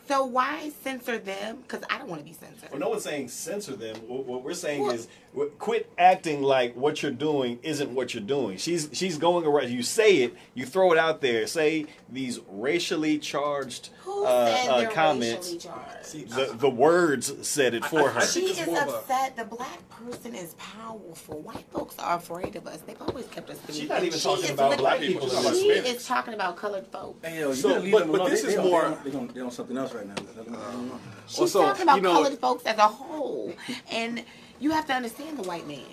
D: So why censor them? Because I don't want to be censored.
A: Well, no one's saying censor them. What, what we're saying
D: Well-
A: is w- quit acting like what you're doing isn't what you're doing. She's she's going around. You say it, you throw it out there. Say these racially charged
D: Who
A: uh,
D: said
A: uh, comments.
D: racially charged?
A: The, the words said it for her.
C: I
D: She is
C: more of a-
D: upset. The black person is powerful. White folks are afraid of us. They've always kept us.
A: She's
D: beneath
A: not even
D: She
A: talking
D: is
A: about
D: lit-
A: black
C: people.
A: people.
C: She's talking about
D: She is talking about colored folks.
E: Hey, yo, you
C: So,
E: gotta leave
C: but-
E: them
C: but
E: alone.
C: this
E: They-
C: is
E: they
C: more-
E: They on, they on, they on something else right now.
D: She's
C: Also,
D: talking about
C: you know-
D: colored folks as a whole, and you have to understand the white man.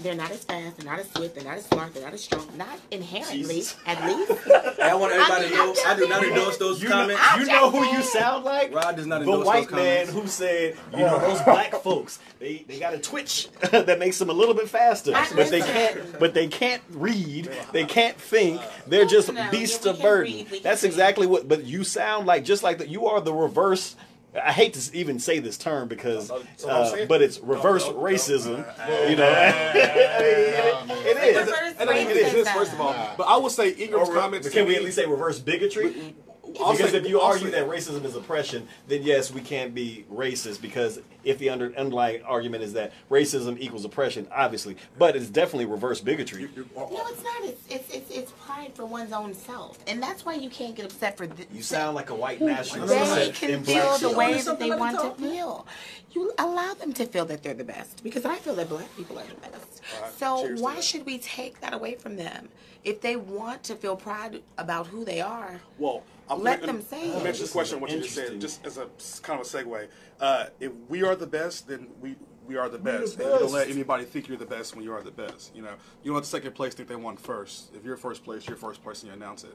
D: They're not as fast, they're not as swift, they're not as smart, they're not as strong. Not inherently,
A: Jesus.
D: at least.
E: I want everybody
D: I
E: to know.
D: I'm
E: do not endorse those
A: You know,
E: comments.
A: you know who you sound like?
E: Rod does not
A: the white man
E: comments.
A: who said, you know, those black folks, they, they got a twitch that makes them a little bit faster,
D: I
A: but they can't, but they can't read, they can't think, they're just
D: No,
A: beasts of burden.
D: read,
A: That's exactly what. But you sound like just like that. You are the reverse. I hate to even say this term because,
C: So- so
A: uh, but it's reverse
C: No, no, no.
A: racism. You know, I mean, it, it is.
D: Reverse
C: I think it is.
D: racism.
C: First of all, but I will say Ingraham's
A: Or,
C: comments.
A: can we at least say reverse bigotry? Because if you
C: I'll
A: argue that racism is oppression, then yes, we can't be racist because if the under, underlying argument is that racism equals oppression, obviously, but it's definitely reverse bigotry.
C: You- you- uh,
D: No, it's not. It's, it's it's it's pride for one's own self, and that's why you can't get upset for. Th-
A: You sound like a white nationalist.
D: They can
A: in
D: feel
A: black
D: the
A: shit.
D: way that they want to feel. You allow them to feel that they're the best because I feel that black people are the best.
C: All right,
D: So why should we take that away from them? If they want to feel pride about who they are,
C: Well, I'm
D: Let
C: gonna-
D: them say
C: I'll
D: it.
C: mention
A: This
C: this question. What you just said, just as a kind of a segue. Uh, if we are the best, then we we are the
A: We're the
C: best. And you don't let anybody think you're the best when you are the best. You know, you don't let the second place think they won first. If you're first place, you're first place, and you announce it.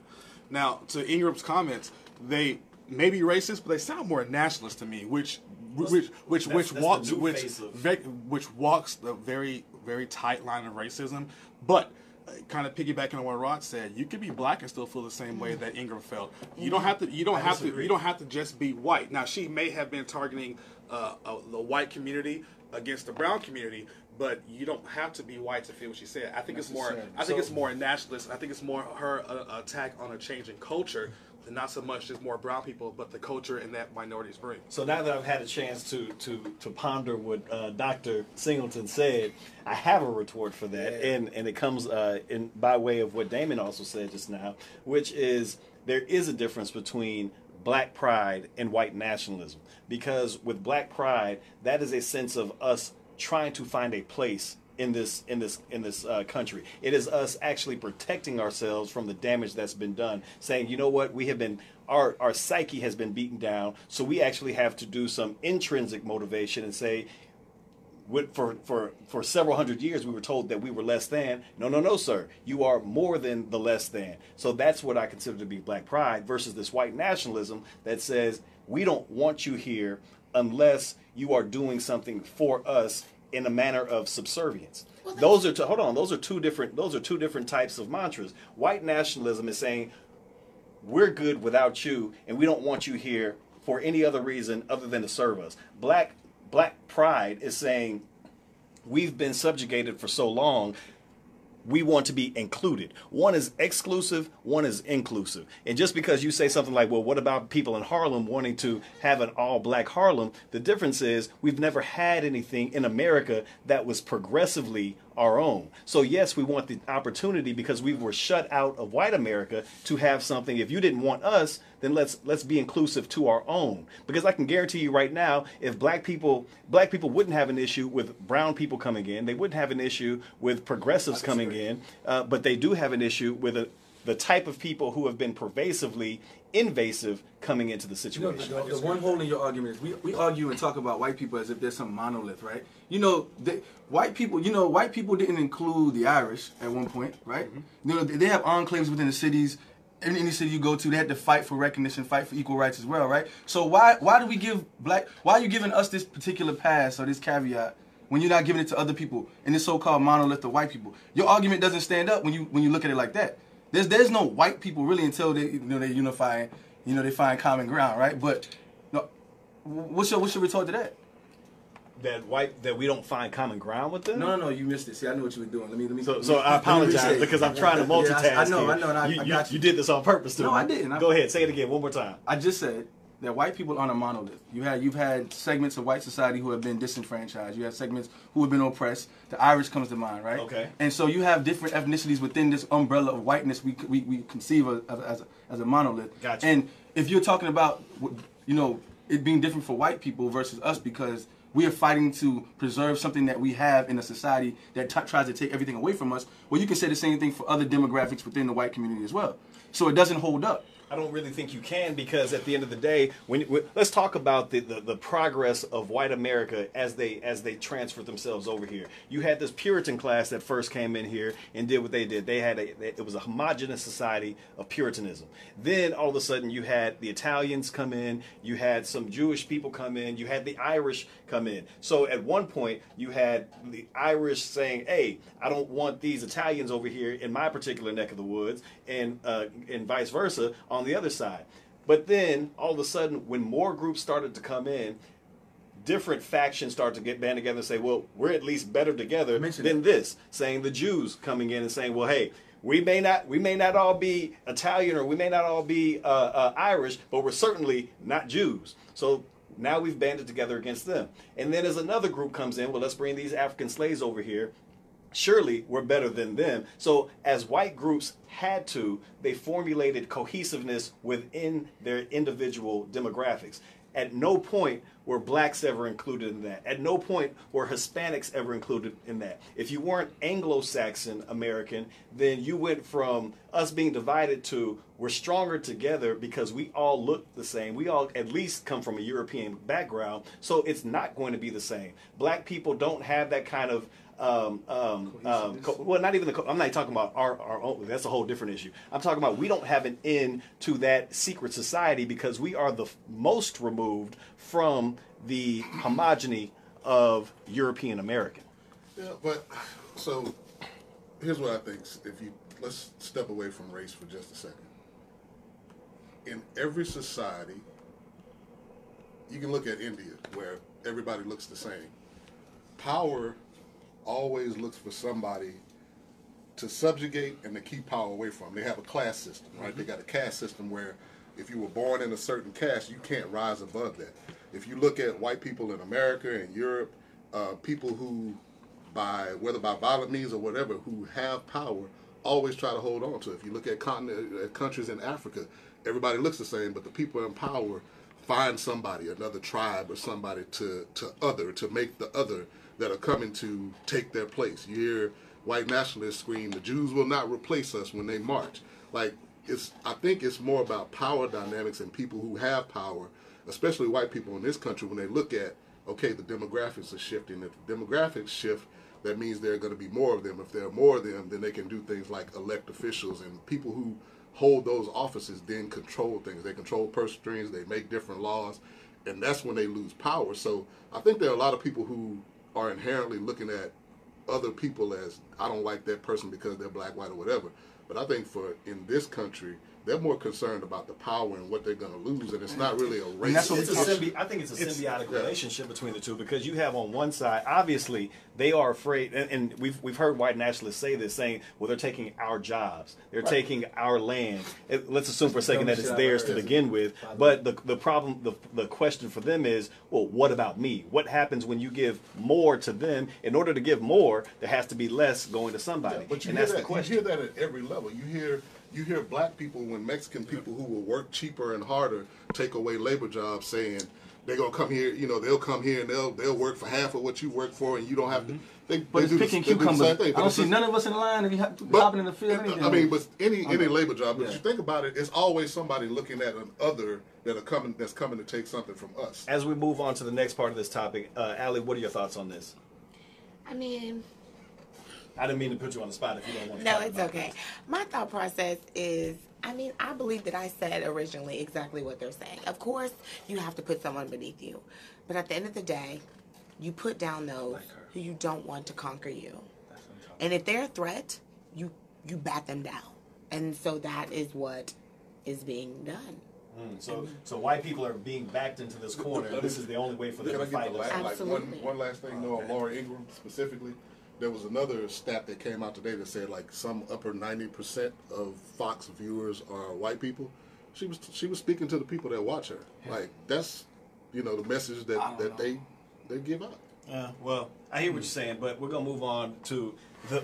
C: Now, to Ingraham's comments, they may be racist, but they sound more nationalist to me, which which which
A: That's-
C: which
A: that's
C: walks which
A: of-
C: ve- which walks the very very tight line of racism, but. Kind of piggybacking on what Rod said, you can be black and still feel the same way that Ingraham felt. You don't have to. You don't
A: I
C: have to. You don't have to just be white. Now, she may have been targeting uh, uh, the white community against the brown community, but you don't have to be white to feel what she said. I think it's more. I think
A: So-
C: it's more nationalist. I think it's more her uh, attack on a changing culture, not so much just more brown people, but the culture and that minorities bring.
A: So now that I've had a chance to to to ponder what uh, Dr. Singleton said, I have a retort for that, and and it comes uh, in by way of what Damon also said just now, which is there is a difference between black pride and white nationalism because with black pride that is a sense of us trying to find a place in this in this in this uh, country. It is us actually protecting ourselves from the damage that's been done. Saying, you know what, we have been our our psyche has been beaten down, so we actually have to do some intrinsic motivation and say. with- For, for for several hundred years, we were told that we were less than. No, no, no, sir. You are more than the less than. So that's what I consider to be black pride versus this white nationalism that says we don't want you here unless you are doing something for us in a manner of subservience.
D: Well,
A: those are two, hold on. Those are two different. Those are two different types of mantras. White nationalism is saying we're good without you, and we don't want you here for any other reason other than to serve us. Black Black pride is saying we've been subjugated for so long we want to be included. One is exclusive, one is inclusive. And just because you say something like, well, what about people in Harlem wanting to have an all black Harlem? The difference is we've never had anything in America that was progressively our own. So, yes, we want the opportunity because we were shut out of white America to have something. If you didn't want us, then let's let's be inclusive to our own. Because I can guarantee you right now, if black people black people wouldn't have an issue with brown people coming in, they wouldn't have an issue with progressives coming in, uh, but they do have an issue with a, the type of people who have been pervasively invasive coming into the
E: You know, the,
A: situation.
E: the, the one hole in your argument is we, we argue and talk about white people as if there's some monolith, right? You know, they, white people. You know, white people didn't include the Irish at one point, right? Mm-hmm. You know, they they have enclaves within the cities. In any city you go to, they had to fight for recognition, fight for equal rights as well, right? So why why do we give black? Why are you giving us this particular pass or this caveat when you're not giving it to other people in this so-called monolith of white people? Your argument doesn't stand up when you when you look at it like that. There's there's no white people really until they you know they unify, you know they find common ground, right? But no, what's your what's your retort to that?
A: That white that we don't find common ground with them.
E: No, no, no, you missed it. See, I knew what you were doing. Let me let me.
A: So, so I apologize because I'm trying to
E: Yeah,
A: multitask.
E: I, I know. I know, and I,
A: you,
E: I
A: you-
E: you.
A: did this on purpose, too.
E: No, I didn't.
A: Go ahead, say it again one more time.
E: I just said that white people aren't a monolith. You had you've had segments of white society who have been disenfranchised. You have segments who have been oppressed. The Irish comes to mind, right?
A: Okay.
E: And so you have different ethnicities within this umbrella of whiteness. We we, we conceive of, of, as a, as a monolith.
A: Gotcha.
E: And if you're talking about you know it being different for white people versus us because we are fighting to preserve something that we have in a society that t- tries to take everything away from us. Well, you can say the same thing for other demographics within the white community as well. So it doesn't hold up.
A: I don't really think you can because at the end of the day, when, when let's talk about the, the, the progress of white America as they as they transferred themselves over here. You had this Puritan class that first came in here and did what they did. They had a it was a homogenous society of Puritanism. Then all of a sudden you had the Italians come in, you had some Jewish people come in, you had the Irish come in. So at one point you had the Irish saying, "Hey, I don't want these Italians over here in my particular neck of the woods," and uh, and vice versa on the other side. But then all of a sudden, when more groups started to come in, different factions start to get band together and say, "Well, we're at least better together
E: Mention
A: than
E: it.
A: this." Saying the Jews coming in and saying, "Well, hey." We may not we may not all be Italian or we may not all be uh, uh, Irish, but we're certainly not Jews. So now we've banded together against them. And then as another group comes in, well, let's bring these African slaves over here. Surely we're better than them. So as white groups had to, they formulated cohesiveness within their individual demographics. At no point were blacks ever included in that. At no point were Hispanics ever included in that. If you weren't Anglo Saxon American, then you went from us being divided to we're stronger together because we all look the same. We all at least come from a European background, so it's not going to be the same. Black people don't have that kind of um, um, um, co- well, not even the. Co- I'm not even talking about our, our own. That's a whole different issue. I'm talking about we don't have an end to that secret society because we are the f- most removed from the homogeny of European American.
B: Yeah, but so here's what I think. If you let's step away from race for just a second. In every society, you can look at India where everybody looks the same. Power always looks for somebody to subjugate and to keep power away from. They have a class system, right? They got a caste system where if you were born in a certain caste, you can't rise above that. If you look at white people in America and Europe, uh, people who, by whether by violent means or whatever, who have power, always try to hold on to. it. If you look at continent, at countries in Africa, everybody looks the same, but the people in power find somebody, another tribe or somebody to to other, to make the other that are coming to take their place. You hear white nationalists scream, "The Jews will not replace us" when they march. Like it's, I think it's more about power dynamics and people who have power, especially white people in this country. When they look at, okay, the demographics are shifting. If the demographics shift, that means there are going to be more of them. If there are more of them, then they can do things like elect officials and people who hold those offices then control things. They control purse strings. They make different laws, and that's when they lose power. So I think there are a lot of people who are inherently looking at other people as I don't like that person because they're black, white, or whatever. But I think for in this country, they're more concerned about the power and what they're going to lose, and it's not really a race.
E: that's what
A: It's a symbi- I think it's a
B: it's-
A: symbiotic
B: yeah.
A: relationship between the two because you have on one side, obviously, they are afraid, and, and we've we've heard white nationalists say this, saying, "Well, they're taking our jobs, they're taking our land." It, let's assume for a second that it's theirs to begin with, but the the problem, the the question for them is, well, what about me? What happens when you give more to them? In order to give more, there has to be less going to somebody,
B: Yeah, but you
A: and
B: hear
A: that's
B: that.
A: the question.
B: You hear that at every level. You hear you hear black people when Mexican people who will work cheaper and harder take away labor jobs, saying they're gonna come here. You know, they'll come here and they'll they'll work for half of what you work for, and you don't have to. They,
E: But
B: they
E: it's
B: do the-
E: picking
B: they do the
E: cucumbers.
B: same thing,
E: I don't see
B: just-
E: none of us in line if you have
B: but-
E: hopping in the field. anything.
B: I mean, but any any labor job. But
E: Yeah.
B: you think about it, it's always somebody looking at an other that are coming that's coming to take something from us.
A: As we move on to the next part of this topic, uh, Allie, what are your thoughts on this?
D: I mean,
A: I didn't mean to put you on the spot if you don't want to.
D: no,
A: talk
D: it's
A: about
D: okay.
A: this.
D: My thought process is, I mean, I believe that I said originally exactly what they're saying. Of course, you have to put someone beneath you, but at the end of the day, you put down those
E: Like
D: who you don't want to conquer you.
E: That's what I'm talking
D: And if they're a threat, you you bat them down. And so that is what is being done.
A: Mm, So, so white people are being backed into this corner. This is the only way for them
B: Can
A: to
B: I get
A: fight
B: the
A: us.
B: last, like one, one last thing though on Laura Ingraham specifically? There was another stat that came out today that said like some upper ninety percent of Fox viewers are white people. She was she was speaking to the people that watch her. Like that's you know the message that that
E: know.
B: they they give out.
A: Yeah, well, I hear what you're saying, but we're gonna move on to the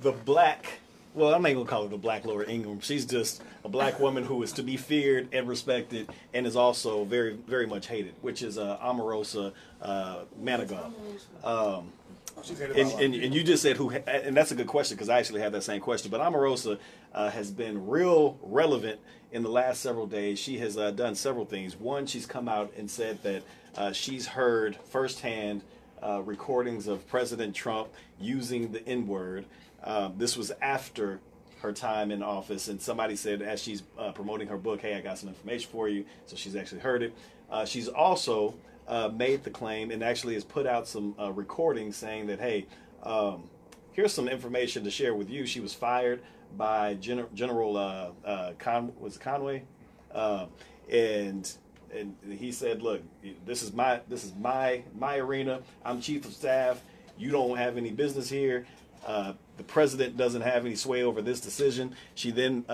A: the black. Well, I'm not gonna call her the black Laura Ingraham. She's just a black woman who is to be feared and respected, and is also very, very much hated, which is uh, Omarosa uh, Manigault. Um,
C: She's hated
A: and,
C: by a lot of
A: and, and you just said who, and that's a good question because I actually had that same question. But Omarosa uh, has been real relevant in the last several days. She has uh, done several things. One, she's come out and said that uh, she's heard firsthand uh, recordings of President Trump using the N word. Uh, this was after her time in office, and somebody said as she's uh, promoting her book, "Hey, I got some information for you." So she's actually heard it. Uh, she's also uh, made the claim and actually has put out some uh, recordings saying that, "Hey, um, here's some information to share with you." She was fired by Gen- General uh, uh, Con- was Conway, uh, and and he said, "Look, this is my this is my my arena. I'm chief of staff. You don't have any business here." Uh, the president doesn't have any sway over this decision. She then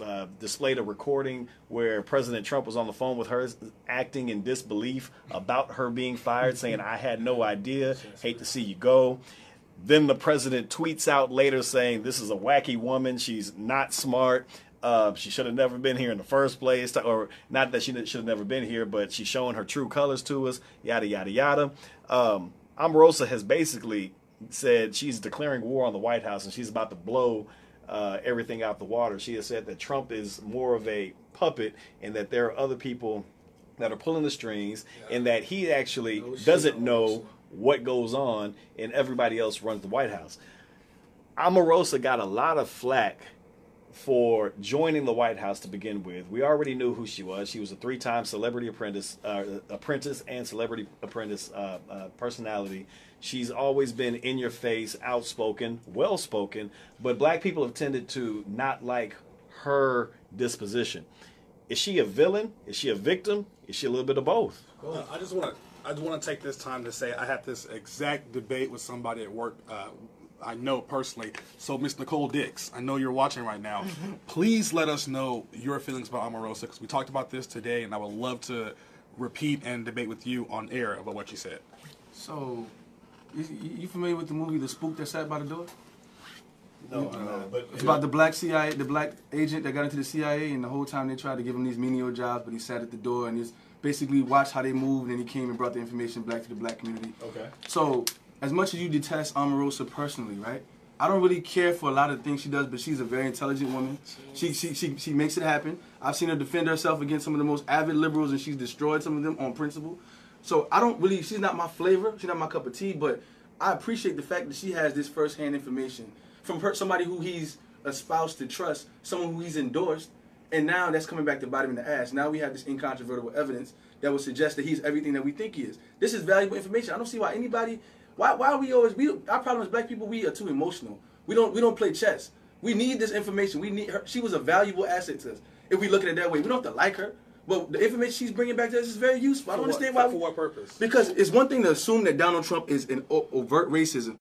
A: uh, displayed a recording where President Trump was on the phone with her, acting in disbelief about her being fired, saying, I had no idea, hate to see you go. Then the president tweets out later saying, This is a wacky woman, she's not smart. Uh, she should have never been here in the first place, or not that she should have never been here, but she's showing her true colors to us, yada, yada, yada. Um, Omarosa has basically said she's declaring war on the White House and she's about to blow uh, everything out the water. She has said that Trump is more of a puppet and that there are other people that are pulling the strings and that he actually
E: No
A: doesn't know what goes on and everybody else runs the White House. Omarosa got a lot of flack for joining the White House to begin with. We already knew who she was. She was a three-time Celebrity Apprentice, uh, apprentice and Celebrity Apprentice uh, uh, personality. She's always been in your face, outspoken, well spoken, but black people have tended to not like her disposition. Is she a villain? Is she a victim? Is she a little bit of both?
C: Uh, I just want to I just want to take this time to say I had this exact debate with somebody at work. Uh, I know personally. So, Miss Nicole Dix, I know you're watching right now. Please let us know your feelings about Omarosa because we talked about this today, and I would love to repeat and debate with you on air about what you said.
E: So, you, you familiar with the movie The Spook That Sat by the Door?
A: No, I'm not. But
E: It's about the black CIA, the black agent that got into the CIA, and the whole time they tried to give him these menial jobs, but he sat at the door and just basically watched how they moved, and he came and brought the information back to the black community.
A: okay.
E: So, as much as you detest Omarosa personally, right? I don't really care for a lot of things she does, but she's a very intelligent woman. She, she, she, she makes it happen. I've seen her defend herself against some of the most avid liberals, and she's destroyed some of them on principle. So I don't really, she's not my flavor. She's not my cup of tea, but I appreciate the fact that she has this firsthand information from her, somebody who he's espoused to trust, someone who he's endorsed, and now that's coming back to bite him in the ass. Now we have this incontrovertible evidence that would suggest that he's everything that we think he is. This is valuable information. I don't see why anybody, why, why are we always, we, our problem as black people, we are too emotional. We don't, we don't play chess. We need this information. We need her. She was a valuable asset to us. If we look at it that way, we don't have to like her, but the information she's bringing back to us is very useful. I don't
C: For what-
E: understand why.
C: for what purpose?
E: Because it's one thing to assume that Donald Trump is an overt racism,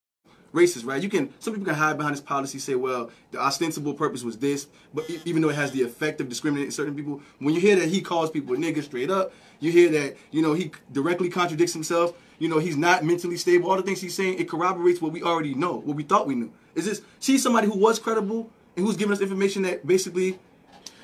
E: racist, right? You can some people can hide behind this policy, say, well, the ostensible purpose was this, but even though it has the effect of discriminating certain people, when you hear that he calls people a nigga straight up, you hear that you know he directly contradicts himself. You know he's not mentally stable. All the things he's saying it corroborates what we already know, what we thought we knew. Is this she's somebody who was credible and who's giving us information that basically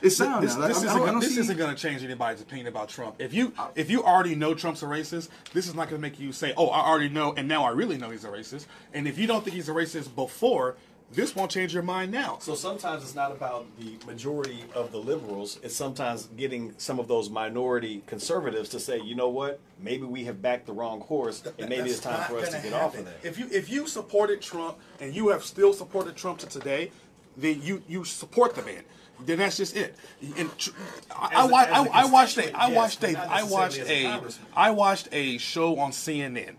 E: is sound.
C: This,
E: now. Like,
C: this
E: I- I
C: isn't,
E: I
C: gonna, this
E: see-
C: isn't going to change anybody's opinion about Trump. If you if you already know Trump's a racist, this is not going to make you say, "Oh, I already know," and now I really know he's a racist. And if you don't think he's a racist before, this won't change your mind now.
A: So sometimes it's not about the majority of the liberals. It's sometimes getting some of those minority conservatives to say, you know what, maybe we have backed the wrong horse, and maybe it's time for us to get
C: gonna
A: off of that.
C: If you if you supported Trump and you have still supported Trump to today, then you you support the man. Then that's just it. And tr- I, I,
A: a- a
C: I, I watched a I
A: yes,
C: watched a I watched
A: a.
C: I watched a show on CNN,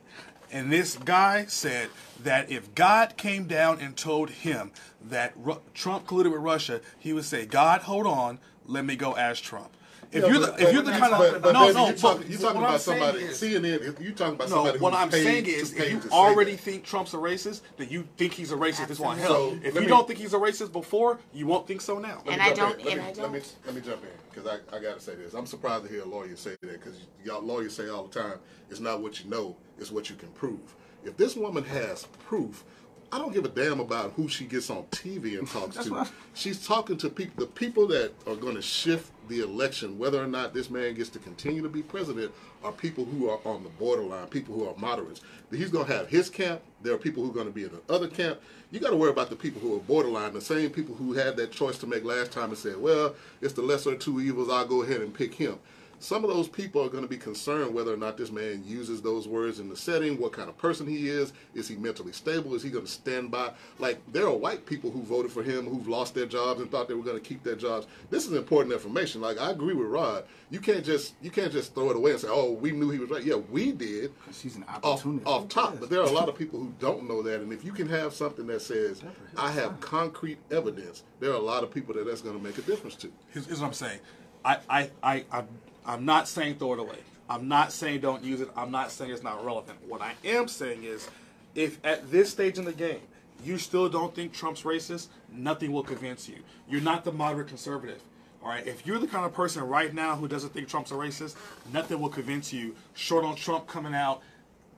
C: and this guy said that if God came down and told him that Ru- Trump colluded with Russia, he would say, "God, hold on, let me go ask Trump." If
B: Yeah,
C: you're the if you're the kind of
B: but
C: no no
B: you're talking, you're talking about somebody
C: is-
B: CNN. You're talking about
C: no,
B: somebody.
C: what I'm
B: paid
C: saying is, if you already think Trump's a racist, then you think he's a racist. This won't help.
B: So,
C: if you
B: me-
C: don't think he's a racist before, you won't think so now.
D: And I don't-
B: in. Let
D: and
B: me,
D: I don't.
B: let me jump in because I, I got to say this. I'm surprised to hear a lawyer say that because y'all lawyers say all the time, it's not what you know, it's what you can prove. If this woman has proof, I don't give a damn about who she gets on TV and talks to. She's talking to people, the people that are going to shift the election, whether or not this man gets to continue to be president, are people who are on the borderline, people who are moderates. He's going to have his camp. There are people who are going to be in the other camp. You got to worry about the people who are borderline, the same people who had that choice to make last time and said, well, it's the lesser of two evils. I'll go ahead and pick him. Some of those people are going to be concerned whether or not this man uses those words in the setting, what kind of person he is, is he mentally stable, is he going to stand by? Like, there are white people who voted for him who've lost their jobs and thought they were going to keep their jobs. This is important information. Like, I agree with Rod. You can't just you can't just throw it away and say, oh, we knew he was right. Yeah, we did
E: She's an
B: off,
E: opportunist.
B: off top. But there are a lot of people who don't know that, and if you can have something that says, "I have concrete evidence," there are a lot of people that that's going to make a difference to.
C: Here's, here's what I'm saying. I, I, I, I, I'm not saying throw it away. I'm not saying don't use it. I'm not saying it's not relevant. What I am saying is, if at this stage in the game, you still don't think Trump's racist, nothing will convince you. You're not the moderate conservative. All right, if you're the kind of person right now who doesn't think Trump's a racist, nothing will convince you. Short on Trump coming out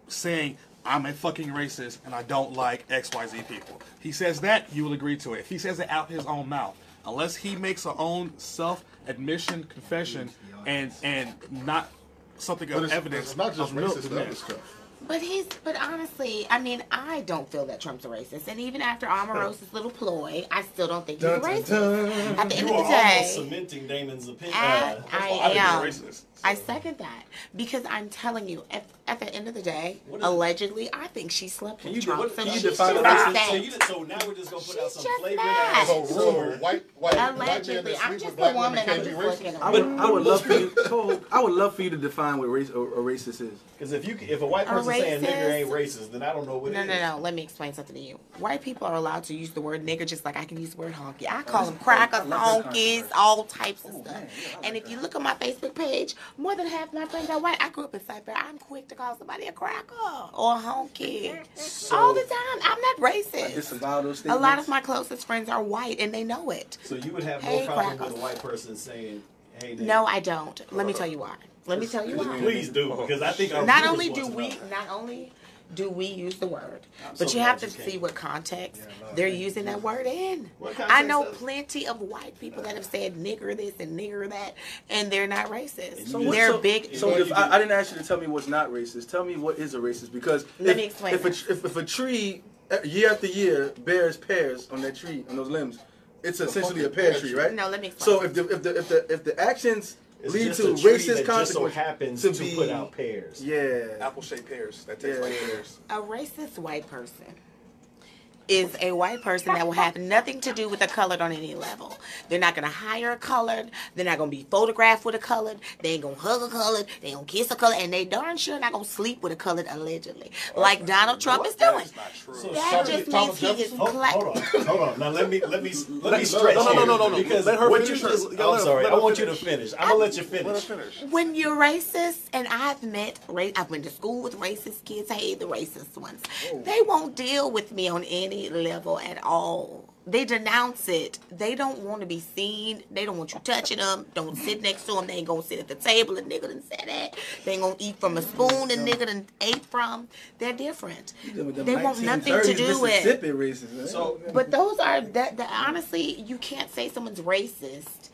C: saying I'm a fucking racist and I don't like XYZ people. He says that, you will agree to it. If he says it out his own mouth, unless he makes a own self admission confession and and not something
B: But
C: of
B: it's,
C: evidence
B: it's not just racist,
C: to
B: the
C: men.
B: other stuff.
D: But he's, but honestly, I mean, I don't feel that Trump's a racist, and even after Omarosa's little ploy, I still don't think he's a racist. At the end
A: You
D: of
A: are
D: the
A: almost
D: day,
A: cementing Damon's opinion.
D: I,
A: Uh,
D: I
C: why he's a
D: am.
C: racist.
D: I second that because I'm telling you, at, at the end of the day,
A: What is it?
D: allegedly, I think she slept with
A: you,
D: Trump.
A: what,
D: so
A: can you
D: she's
A: define
D: just mad.
A: So, now we're just gonna put out
D: She's
A: some
D: just
A: flagrant
D: mad.
A: ass
B: So rumor,
A: rumor.
B: white, white, white
D: Allegedly,
B: that
D: I'm just a woman.
B: women
D: I'm just looking.
E: I would, I would love for you. Cole, I would love for you to define what race a, a racist is.
A: Because if you if a white
D: A
A: person saying nigger ain't racist, then I don't know what
D: No,
A: it
D: no,
A: is.
D: no. Let me explain something to you. White people are allowed to use the word nigger just like I can use the word honky. I call oh, them crackers,
E: I
D: honkies, all types of
E: Oh,
D: stuff.
E: man, yeah, I like
D: and if you look at my Facebook page, more than half my friends are white. I grew up in Cypher. I'm quick to call somebody a cracker or a honky all the time. I'm not racist.
E: Disavow those
D: things.
E: A
D: lot of my closest friends are white and they know it.
A: So you would have no
D: Hey,
A: problem
D: crackers.
A: with a white person saying, "Hey, nigger."
D: No, I don't. Let me tell uh-huh. you why. Let me tell you why.
A: Please do, because I think our
D: not only do we not only do we use the word?
A: I'm
D: but
A: so
D: you have to
A: you
D: see what context
C: Yeah, no,
D: they're
C: thank
D: using that word in. I know
A: does-
D: plenty of white people that have said nigger this and nigger that and they're not racist.
A: So what-
D: they're
E: so-
D: big
E: So if I, I didn't ask you to tell me what's not racist, tell me what is a racist because
D: Let
E: if,
D: me explain
E: If a, if, if a tree uh, year after year bears pears on that tree on those limbs, it's essentially a pear tree, right?
D: No, let me explain.
E: So if the if the if the if the actions
A: It's
E: lead
A: just
E: to
A: a tree
E: racist
A: that just so
E: consequences
A: happens
E: to
A: to,
E: be
A: put out pears.
E: yeah,
C: Apple shaped pears. That tastes
E: Yeah.
C: like pears.
D: a racist white person is a white person that will have nothing to do with a colored on any level. They're not gonna hire a colored. They're not gonna be photographed with a colored. They ain't gonna hug a colored. They ain't gonna kiss a colored, and they darn sure not gonna sleep with a colored allegedly, like Donald Trump is doing.
C: That's not true.
A: So
D: That
A: Thomas-
D: just
B: Thomas
D: means he is
B: Jefferson?
A: Hold,
D: cla-
A: hold on, hold on. Now let me let me let me
C: no,
A: stretch
C: no, no,
A: here,
C: no, no, no.
A: because
C: Let her
A: what
C: finish
A: you
C: her-
A: just. I'm
C: let her-
A: sorry. I
C: her
A: want you to
C: finish.
A: finish. I'm gonna let you
C: Let her
A: finish.
C: finish.
D: When you're racist, and I've met, I've been to school with racist kids. I hate the racist ones. Oh. They won't deal with me on any level at all. They denounce it. They don't want to be seen. They don't want you touching them. Don't sit next to them. They ain't gonna sit at the table and nigga done said that. They ain't gonna eat from a spoon and nigga done ate from. They're different. They want nothing to do with.
E: Mississippi racist. man.
A: So-
D: But those are that, that. Honestly, you can't say someone's racist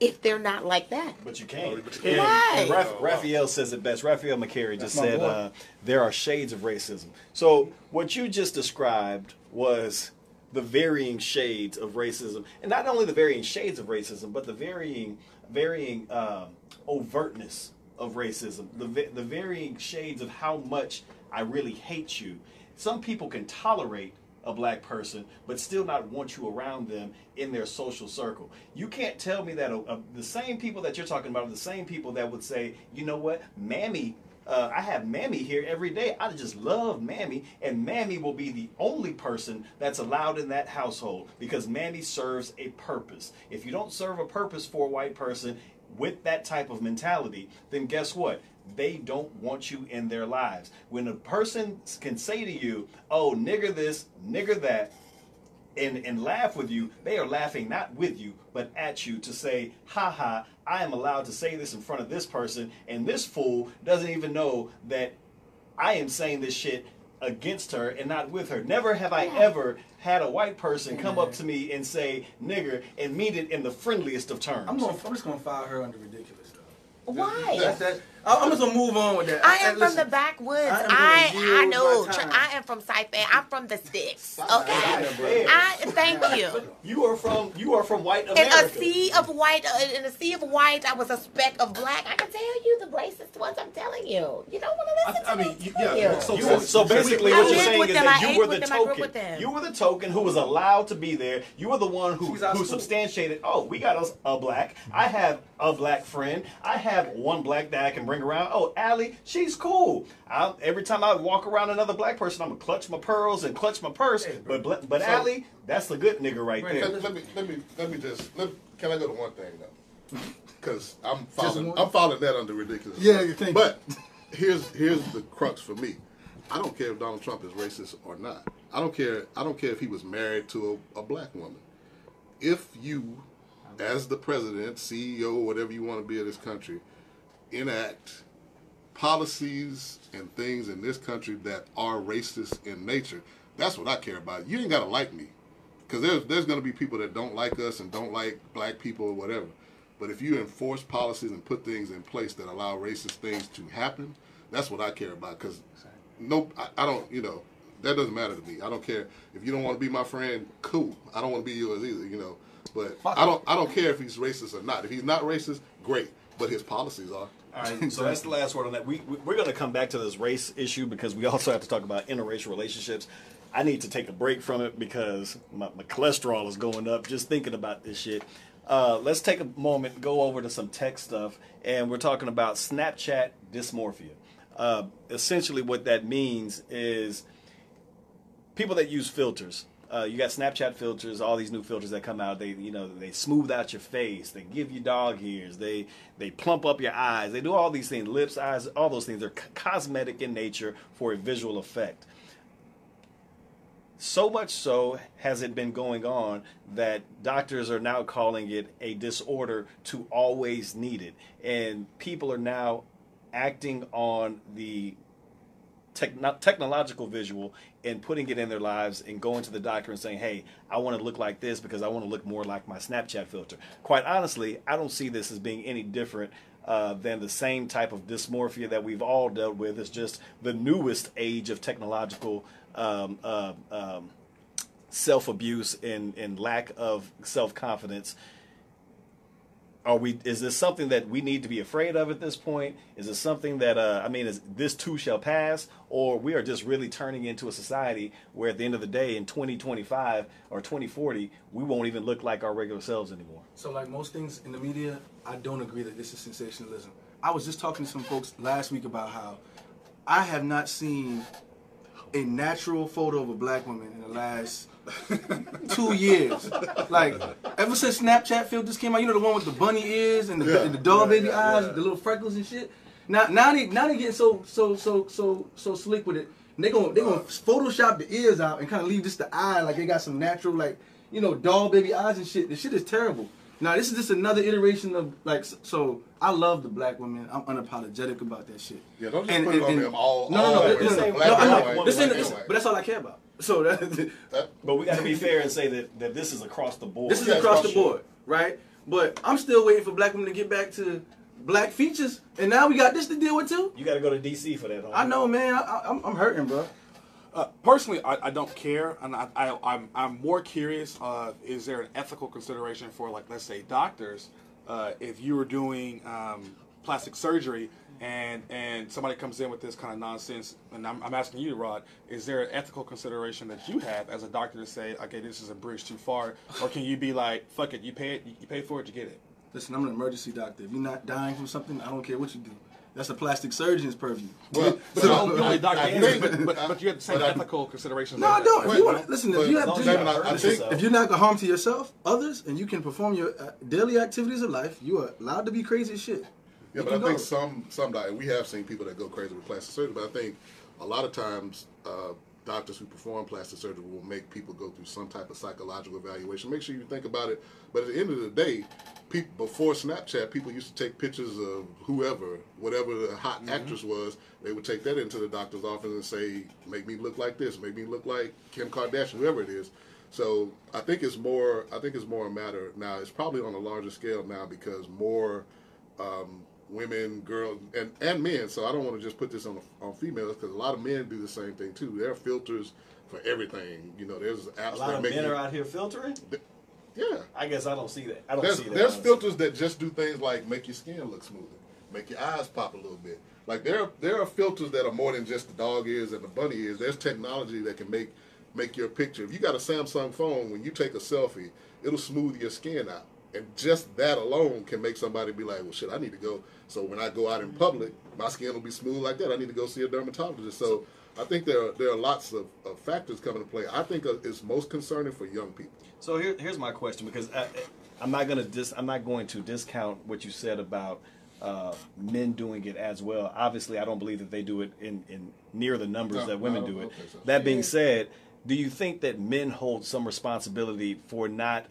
D: if they're not like that.
A: But you can.
C: But you can.
D: Right.
A: and Raph- Raphael says it best. Raphael McCary just said uh, there are shades of racism. So what you just described was the varying shades of racism, and not only the varying shades of racism, but the varying, varying um, overtness of racism. The the varying shades of how much I really hate you. Some people can tolerate a black person, but still not want you around them in their social circle. You can't tell me that uh, uh, the same people that you're talking about are the same people that would say, you know what, Mammy, uh, I have Mammy here every day. I just love Mammy, and Mammy will be the only person that's allowed in that household because Mammy serves a purpose. If you don't serve a purpose for a white person with that type of mentality, then guess what? They don't want you in their lives. When a person can say to you, "Oh, nigger this, nigger that," and and laugh with you, they are laughing not with you, but at you to say, "Ha ha, I am allowed to say this in front of this person, and this fool doesn't even know that I am saying this shit." Against her and not with her. Never have I ever had a white person come up to me and say nigger and mean it in the friendliest of terms.
E: I'm going. I'm just going to file her under ridiculous. Though.
D: Why?
E: That's that. I- I'm just gonna move on with that.
D: I am
E: And
D: from the backwoods.
E: I
D: I I know. I am from Saipan. I'm from the sticks. Okay. I thank you.
A: You are from you are from white America.
D: In
A: America.
D: a sea of white, uh, in a sea of white, I was a speck of black. I can tell you the racist ones. I'm telling you. You don't want to listen
C: I- I
D: to
C: mean,
D: me.
C: you-
D: do
C: yeah,
D: you?
C: so-
A: You were- so basically,
D: I
A: what you're saying is
D: them,
A: that
D: I
A: you were the
D: them, I grew up
A: token. You were the token who was allowed to be there. You were the one who who
E: school.
A: substantiated. Oh, we got us a black. I have a black friend. I have one black that I can bring around. Oh, Allie, she's cool. I, every time I walk around another black person, I'm gonna clutch my pearls and clutch my purse. but bla- but
B: So-
A: Allie, that's the good nigga right there.
B: Let, let me let me let me just let, can I go to one thing though? Because I'm following
E: one?
B: I'm following that under ridiculous.
F: Yeah, you think-
B: But here's here's the crux for me. I don't care if Donald Trump is racist or not. I don't care. I don't care if he was married to a, a black woman. If you, as the president, CEO, whatever you want to be of this country, enact policies and things in this country that are racist in nature, that's what I care about. You ain't gotta like me, because there's there's gonna be people that don't like us and don't like black people or whatever. But if you enforce policies and put things in place that allow racist things to happen, that's what I care about. Because no, I, I don't. You know, that doesn't matter to me. I don't care if you don't want to be my friend. Cool. I don't want to be yours either. You know, but I don't. I don't care if he's racist or not. If he's not racist, great. But his policies are.
A: All right, so that's the last word on that. We, we we're going to come back to this race issue because we also have to talk about interracial relationships. I need to take a break from it because my, my cholesterol is going up just thinking about this shit. Uh, let's take a moment, go over to some tech stuff, and we're talking about Snapchat dysmorphia. Uh, essentially, what that means is people that use filters. Uh, you got Snapchat filters, all these new filters that come out. They, you know, they smooth out your face. They give you dog ears. They, they plump up your eyes. They do all these things, lips, eyes, all those things. They're c- cosmetic in nature for a visual effect. So much so has it been going on that doctors are now calling it a disorder to always need it. And people are now acting on the techno- technological visual and putting it in their lives and going to the doctor and saying, hey, I want to look like this because I want to look more like my Snapchat filter. Quite honestly, I don't see this as being any different uh, than the same type of dysmorphia that we've all dealt with. It's just the newest age of technological um, uh, um, self abuse and, and lack of self confidence. Are we? Is this something that we need to be afraid of at this point? Is it something that uh, I mean, is this too shall pass, or we are just really turning into a society where at the end of the day, in 2025 or 2040, we won't even look like our regular selves anymore?
E: So, like most things in the media, I don't agree that this is sensationalism. I was just talking to some folks last week about how I have not seen a natural photo of a black woman in the last two years. Like ever since Snapchat filters came out, you know the one with the bunny ears and the,
B: Yeah.
E: and the dog
B: Yeah,
E: baby
B: yeah,
E: eyes, the little freckles and shit. Now, now they now they getting so so so so so slick with it. They gonna they gonna Photoshop the ears out and kind of leave just the eye like they got some natural like you know dog baby eyes and shit. The shit is terrible. Now this is just another iteration of like so. I love the black women. I'm unapologetic about that shit.
B: Yeah, don't just put it on them all-
E: No, no, no, no, no, no, no, I
A: and
E: know.
A: white
E: This
A: women,
E: ain't-
A: anyway.
E: but that's all I care about. So that,
B: That,
A: But we got to be fair and say that, that this is across the board.
E: This is
B: Yeah,
E: across
B: for
E: the
B: sure.
E: board, right? But I'm still waiting for black women to get back to black features, and now we got this to deal with too.
A: You got to go to DC for that. homie.
E: I know, man. I, I, I'm, I'm hurting, bro.
C: Uh, personally, I, I don't care, and I, I, I'm, I'm more curious. Uh, is there an ethical consideration for, like, let's say, doctors, uh, if you were doing um, plastic surgery and and somebody comes in with this kind of nonsense, and I'm, I'm asking you, Rod, is there an ethical consideration that you have as a doctor to say, okay, this is a bridge too far, or can you be like, fuck it, you pay it, you pay for it, you get it?
E: Listen, I'm an emergency doctor. If you're not dying from something, I don't care what you do. That's a plastic surgeon's purview.
B: well,
C: But
B: so,
C: you're only- you're only a doctor,
B: I
C: but, but, but you have the same
B: but I-
C: ethical considerations.
E: No, I don't. If you want, listen, if you
A: as
E: have,
A: long as
E: to,
A: you're not
B: I- I think-
E: if you're not gonna harm to yourself, others, and you can perform your uh, daily activities of life, you are allowed to be crazy as shit.
B: Yeah, but I think some some di- we have seen people that go crazy with plastic surgery, but I think a lot of times uh, doctors who perform plastic surgery will make people go through some type of psychological evaluation. Make sure you think about it. But at the end of the day, people before Snapchat, people used to take pictures of whoever, whatever the hot
E: Mm-hmm.
B: actress was. They would take that into the doctor's office and say, "Make me look like this. Make me look like Kim Kardashian, whoever it is." So I think it's more. I think it's more a matter now. It's probably on a larger scale now because more um, women, girls, and, and men. So I don't want to just put this on on females because a lot of men do the same thing too. There are filters for everything. You know, there's apps
A: a lot of men are out here filtering.
B: yeah.
A: I guess I don't see that. I don't
B: There's
A: see that.
B: there's
A: honestly.
B: filters that just do things like make your skin look smoother, make your eyes pop a little bit. Like there are, there are filters that are more than just the dog ears and the bunny ears. There's technology that can make make your picture. If you got a Samsung phone, when you take a selfie, it'll smooth your skin out. And just that alone can make somebody be like, well, shit, I need to go. So when I go out in public, my skin will be smooth like that. I need to go see a dermatologist. So I think there are, there are lots of, of factors coming to play. I think uh, it's most concerning for young people.
A: So here, here's my question because I, I'm not gonna dis, I'm not going to discount what you said about uh, men doing it as well. Obviously, I don't believe that they do it in, in near the numbers
B: No,
A: that women
B: I don't-
A: do
B: I
A: it.
B: don't so.
A: That being said, do you think that men hold some responsibility for not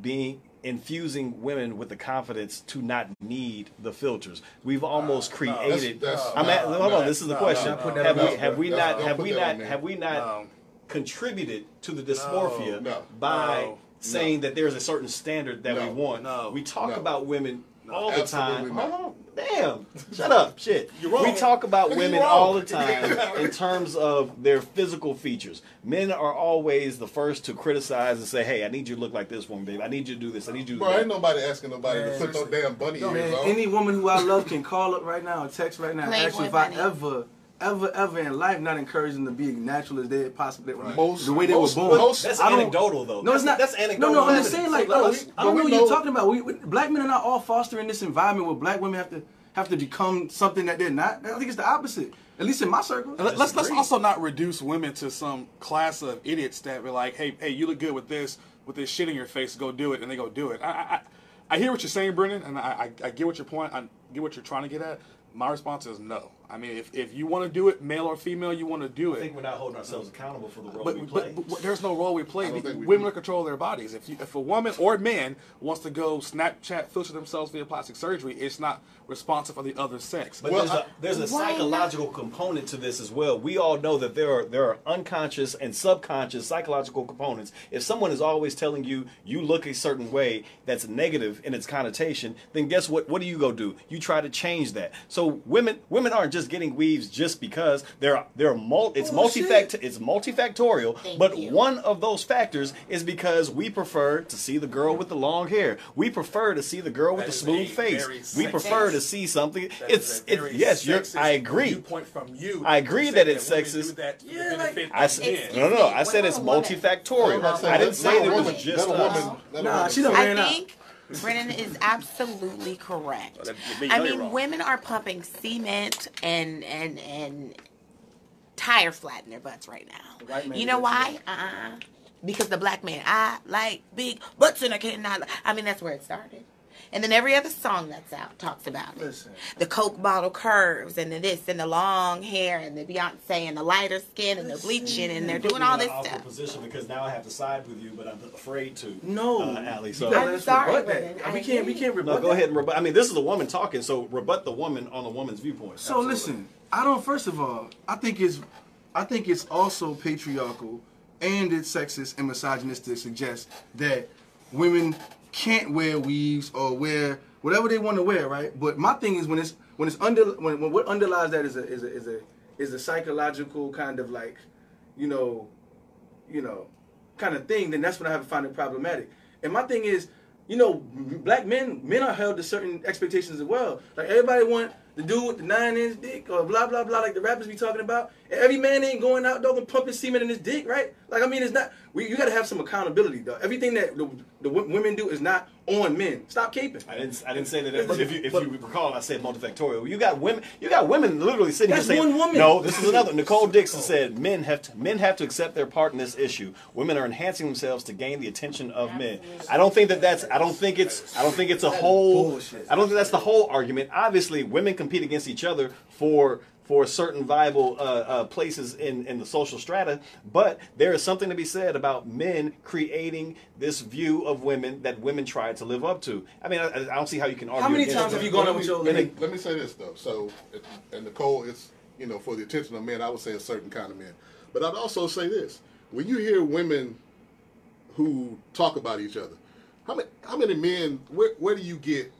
A: being infusing women with the confidence to not need the filters? We've almost created.
B: That's- that's-
A: I'm at, hold
B: no,
A: on. This is the question.
C: no,
E: no,
A: have
B: no,
A: we have we
B: no,
A: not
B: don't
A: have we not have we not contributed to the dysmorphia
B: No.
A: by
C: No.
A: saying that there's a certain standard that we want?
C: No.
A: We talk
B: No.
A: about women all the time.
B: not.
A: Hold on. Damn. Shut up. Shit.
C: You're wrong.
A: We talk about women all the time in terms of their physical features. Men are always the first to criticize and say, "Hey, I need you to look like this one, babe. I need you to do this. I need you to."
B: Bro,
A: do
B: ain't nobody asking nobody
E: Man.
B: to put no damn bunny
E: No,
B: ears
E: man,
B: on.
E: any woman who I love can call up right now or text right now. and ask you if I ever, ever, ever in life not encourage them to be natural as they possibly
B: Most-
E: the way they
B: most-
E: were born.
B: most-
A: That's anecdotal, though.
E: No, it's not.
A: That's anecdotal.
E: No, no, I'm just saying, like,
B: No, we-
E: I don't know what
B: know-
E: you're talking about. We, we, black men are not all fostering this environment where black women have to have to become something that they're not. I think it's the opposite. At least in my circle.
C: Let- Let's let's
A: disagree.
C: also not reduce women to some class of idiots that were like, hey, hey, you look good with this, with this shit in your face, go do it, and they go do it. I I, I- I hear what you're saying, Brennan, and I, I I get what your point. I get what you're trying to get at. My response is no. I mean, if, if you want to do it, male or female, you want to do it.
A: I think we're not holding ourselves accountable for the role
C: But,
A: we play.
C: but, but there's no role we play.
B: I don't think we
C: Women
B: do.
C: are control their bodies. If you, if a woman or man wants to go Snapchat filter themselves via plastic surgery, it's not responsive for the other sex.
A: But
B: Well,
A: there's,
B: I-
A: a, there's a
D: Why not?
A: psychological component to this as well. We all know that there are there are unconscious and subconscious psychological components. If someone is always telling you you look a certain way that's negative in its connotation, then guess what? What do you go do? You try to change that. So women women aren't just getting weaves just because they're they're mul- it's
E: Bullshit.
A: multifact it's multifactorial.
D: Thank
A: but
D: you.
A: one of those factors is because we prefer to see the girl with the long hair. We prefer to see the girl with
C: That
A: the smooth face. We prefer to see something.
C: That is
A: It's
C: a
A: it's yes, you're. I agree.
C: Viewpoint from you.
A: I agree
C: to
A: that it's sexist.
C: that
E: Yeah, like-
C: benefit
A: I
C: of
A: no, no, no. I said it's multifactorial. I didn't say it was just
B: let a
A: us.
B: woman- let a
E: Nah,
B: woman
E: she don't
B: say-
E: ran
D: I think Brennan is absolutely correct.
C: Oh, that-
D: I mean, women are pumping cement and and and tire flat in their butts right now. You know why? Uh-uh. Because the black man, I like big butts and I cannot. I mean, that's where it started. And then every other song that's out talks about it.
E: Listen.
D: The Coke bottle curves and the this and the long hair and the Beyonce and the lighter skin and the bleaching and they're
A: Put
D: doing
A: me in
D: all
A: an
D: this
A: awkward
D: stuff.
A: position because now I have to side with you, but I'm afraid to.
E: No,
A: uh, Allie. So
D: I'm sorry,
E: rebut that.
D: I
E: We can't. We can't rebut
A: no, go
E: that.
A: ahead and rebut. I mean, this is a woman talking, so rebut the woman on the woman's viewpoint.
E: So listen, I don't. First of all, I think it's, I think it's also patriarchal, and it's sexist and misogynistic to suggest that women can't wear weaves or wear whatever they want to wear, right? But my thing is when it's when it's under when, when what underlies that is a is a is a is a psychological kind of like, you know, you know, kind of thing, then that's when I have to find it problematic. And my thing is, you know, black men, men are held to certain expectations as well. Like everybody want the dude with the nine inch dick or blah blah blah, like the rappers be talking about. Every man ain't going out dog and pumping semen in his dick, right? Like I mean, it's not. We, you got to have some accountability, though. Everything that the, the w- women do is not on men. Stop caping.
A: I didn't. I didn't say that.
E: But-
A: if you if
E: but-
A: you recall, I said multifactorial. You got women. You got women literally sitting
E: That's
A: here saying,
E: one woman.
A: "No, this is another." Nicole Dixon said, "Men have to, men have to accept their part in this issue. Women are enhancing themselves to gain the attention of men." I don't think that that's. I don't think it's. I don't think it's a whole. I don't think that's the whole argument. Obviously, women compete against each other for for certain viable uh, uh, places in, in the social strata, but there is something to be said about men creating this view of women that women try to live up to. I mean, I, I don't see how you can argue.
E: How many
A: against
E: times
A: that.
E: have you gone
B: let
E: out with
B: me,
E: your
B: let, me,
E: lady?
B: let me say this though. So, and Nicole, it's you know for the attention of men, I would say a certain kind of men. But I'd also say this: when you hear women who talk about each other, how many how many men? Where where do you get?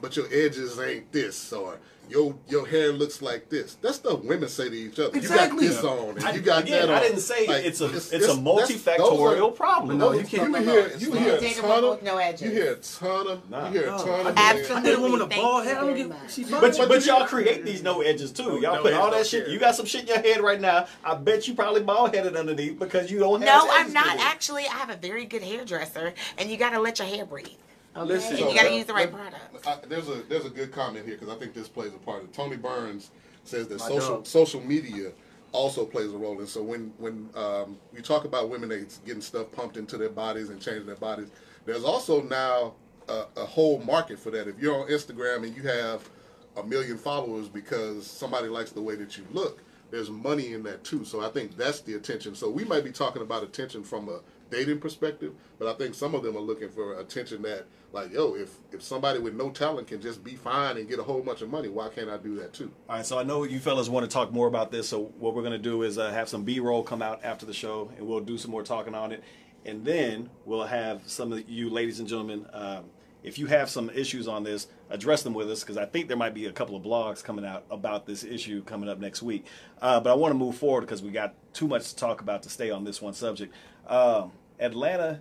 B: But your edges ain't this, or your your hair looks like this. That's stuff women say to each other.
E: Exactly.
B: You got this on, and
A: I,
B: you got
A: again,
B: that on.
A: I didn't say
B: Like,
A: it's a it's,
B: it's-
A: a multifactorial
B: are-
A: problem.
E: No,
B: No,
E: you can't-
B: You
E: no, no,
B: hear
E: it's
B: you hear a ton of
D: no edges.
B: you hear a ton of
A: Nah.
B: you hear a ton of
D: Absolutely.
E: I did a woman with a
D: Thank
E: bald head. I don't
D: very
E: get.
D: much.
E: She
A: But, but y'all create these no edges too. Y'all put all that shit. You got some shit in your head right now. I bet you probably bald headed underneath because you don't have.
D: No, I'm not actually. I have a very good hairdresser, and you got to let your hair breathe. Okay?
E: Listen,
D: and you got to
B: uh,
D: use the right product.
B: I, there's a there's a good comment here because I think this plays a part. of Tony Burns says that
E: My
B: social
E: dog.
B: social media also plays a role. And so when when um, we talk about women that's getting stuff pumped into their bodies and changing their bodies, there's also now a, a whole market for that. If you're on Instagram and you have a million followers because somebody likes the way that you look, there's money in that too. So I think that's the attention. So we might be talking about attention from a dating perspective, but I think some of them are looking for attention that, like, yo, if if somebody with no talent can just be fine and get a whole bunch of money, why can't I do that too?
A: All right, so I know you fellas want to talk more about this. So what we're going to do is uh, have some B-roll come out after the show, and we'll do some more talking on it, and then we'll have some of you, ladies and gentlemen, um, if you have some issues on this, address them with us because I think there might be a couple of blogs coming out about this issue coming up next week. Uh, but I want to move forward because we got too much to talk about to stay on this one subject. Um, Atlanta,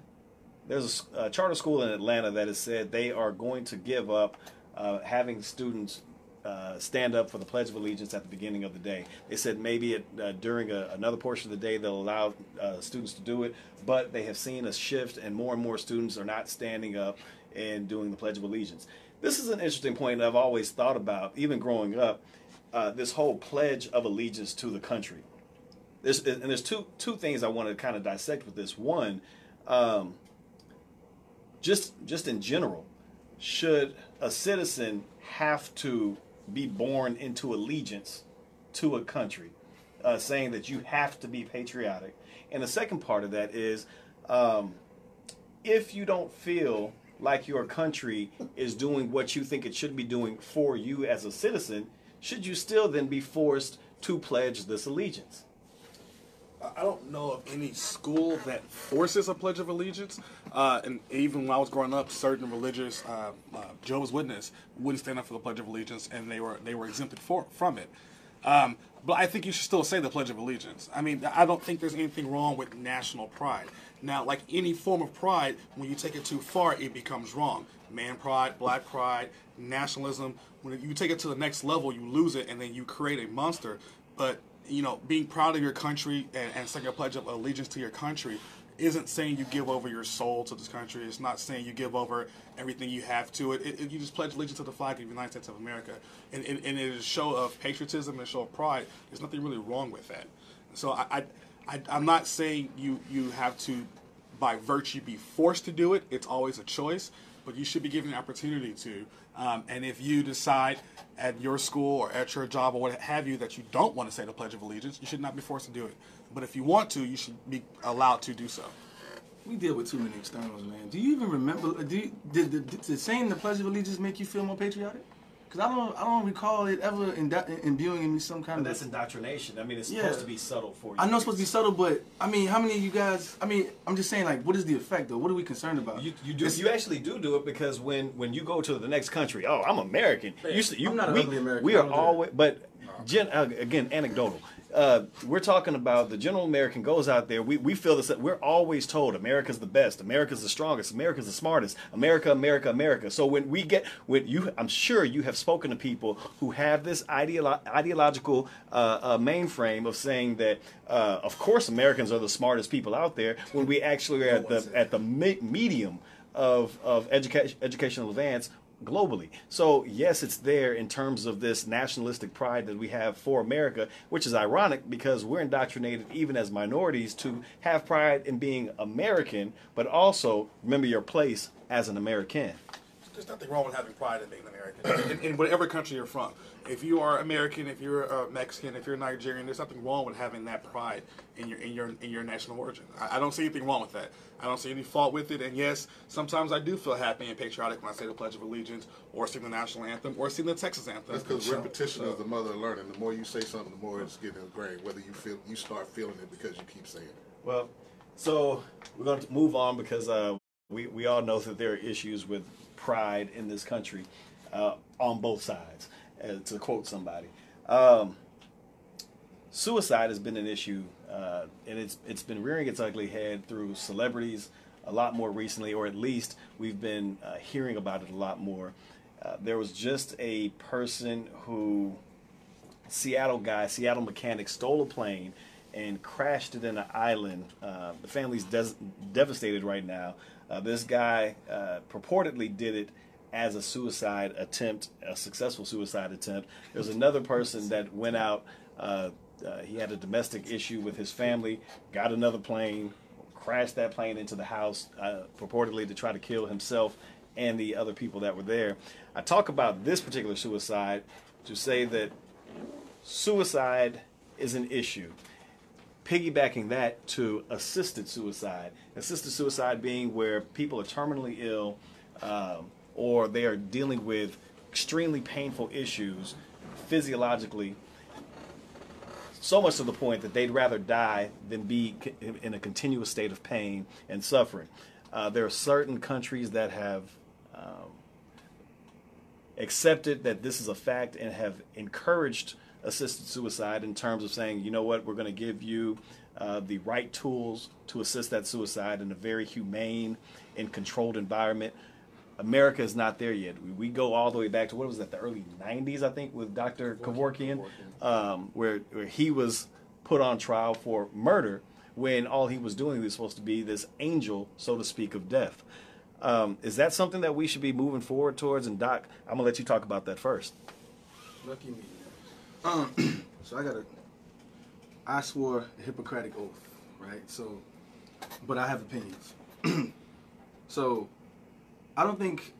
A: there's a, a, charter school in Atlanta that has said they are going to give up uh, having students uh, stand up for the Pledge of Allegiance at the beginning of the day. They said maybe it, uh, during a, another portion of the day they'll allow uh, students to do it, but they have seen a shift and more and more students are not standing up and doing the Pledge of Allegiance. This is an interesting point I've always thought about, even growing up. Uh, this whole Pledge of Allegiance to the country. There's, and there's two two things I want to kind of dissect with this. One, um, just just in general, should a citizen have to be born into allegiance to a country, uh, saying that you have to be patriotic? And the second part of that is, um, if you don't feel like your country is doing what you think it should be doing for you as a citizen, should you still then be forced to pledge this allegiance?
C: I don't know of any school that forces a Pledge of Allegiance. Uh, and even when I was growing up, certain religious uh, uh, Jehovah's Witness wouldn't stand up for the Pledge of Allegiance, and they were they were exempted for, from it. Um, but I think you should still say the Pledge of Allegiance. I mean, I don't think there's anything wrong with national pride. Now, like any form of pride, when you take it too far, it becomes wrong. Man pride, black pride, nationalism. When you take it to the next level, you lose it, and then you create a monster. But you know, being proud of your country and, and saying a pledge of allegiance to your country isn't saying you give over your soul to this country. It's not saying you give over everything you have to it. it, it you just pledge allegiance to the flag of the United States of America. And, and, and, it is a show of patriotism and a show of pride. There's nothing really wrong with that. So I, I, I, am not saying you, you have to, by virtue, be forced to do it. It's always a choice. But you should be given the opportunity to. Um, and if you decide at your school or at your job or what have you that you don't want to say the Pledge of Allegiance, you should not be forced to do it. But if you want to, you should be allowed to do so.
E: We deal with too many externals, man. Do you even remember? Do you, did, did, did saying the Pledge of Allegiance make you feel more patriotic? Because I don't, I don't recall it ever imbuing in me some kind
A: but
E: of.
A: That's indoctrination. I mean, it's yeah. supposed to be subtle for you.
E: I know it's supposed to be subtle, but I mean, how many of you guys? I mean, I'm just saying, like, what is the effect, though? What are we concerned about?
A: You, you do. It's, you actually do do it because when when you go to the next country, oh, I'm American.
E: Man, you, you, I'm not we, ugly American.
A: We are always, but gen, uh, again, anecdotal uh, we're talking about the general American goes out there. We, we feel this. We're always told America's the best, America's the strongest, America's the smartest, America, America, America. So when we get when you, I'm sure you have spoken to people who have this ideolo- ideological uh, uh, mainframe of saying that, uh, of course, Americans are the smartest people out there. When we actually are at the at the medium of of education educational advance globally. So, yes, it's there in terms of this nationalistic pride that we have for America, which is ironic because we're indoctrinated even as minorities to have pride in being American, but also remember your place as an American.
C: There's nothing wrong with having pride in being American in, in whatever country you're from if you are American, if you're a Mexican, if you're Nigerian, there's nothing wrong with having that pride in your in your in your national origin. I, I, don't see anything wrong with that. I don't see any fault with it. And yes, sometimes I do feel happy and patriotic when I say the Pledge of Allegiance, or sing the national anthem, or sing the Texas anthem.
B: That's because repetition so, is the mother of learning. The more you say something, the more it's getting ingrained. Whether you feel you start feeling it because you keep saying it.
A: Well, so we're going to move on because uh, we we all know that there are issues with pride in this country uh, on both sides uh, to quote somebody. Um, suicide has been an issue, uh, and it's it's been rearing its ugly head through celebrities a lot more recently, or at least we've been uh, hearing about it a lot more. Uh, there was just a person who, Seattle guy, Seattle mechanic, stole a plane and crashed it in an island. Uh, the family's des- devastated right now. Uh, this guy purportedly did it as a suicide attempt, a successful suicide attempt. There was another person that went out. Uh, uh, he had a domestic issue with his family, got another plane, crashed that plane into the house, uh, purportedly to try to kill himself and the other people that were there. I talk about this particular suicide to say that suicide is an issue. Piggybacking that to assisted suicide, assisted suicide being where people are terminally ill um, or they are dealing with extremely painful issues physiologically, so much to the point that they'd rather die than be in a continuous state of pain and suffering. Uh, there are certain countries that have um, accepted that this is a fact and have encouraged assisted suicide in terms of saying, you know what, we're going to give you uh, the right tools to assist that suicide in a very humane and controlled environment. America is not there yet. We, we go all the way back to what was that, the early 90s, I think, with Dr. Kevorkian, um, where, where he was put on trial for murder when all he was doing was supposed to be this angel, so to speak, of death. Um, is that something that we should be moving forward towards? And Doc, I'm gonna let you talk about that first.
E: Lucky me. Um, so I got a. I swore a Hippocratic oath, right? So, but I have opinions. so, I don't think.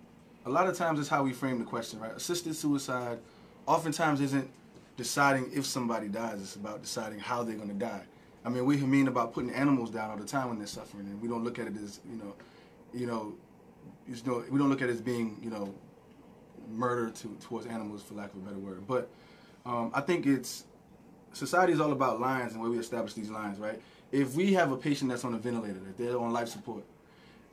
E: A lot of times, it's how we frame the question, right? Assisted suicide, oftentimes isn't deciding if somebody dies. It's about deciding how they're going to die. I mean, we mean about putting animals down all the time when they're suffering, and we don't look at it as you know, you know, you know, we don't look at it as being you know murder to, towards animals, for lack of a better word. But um, I think it's society is all about lines and where we establish these lines, right? If we have a patient that's on a ventilator, if they're on life support,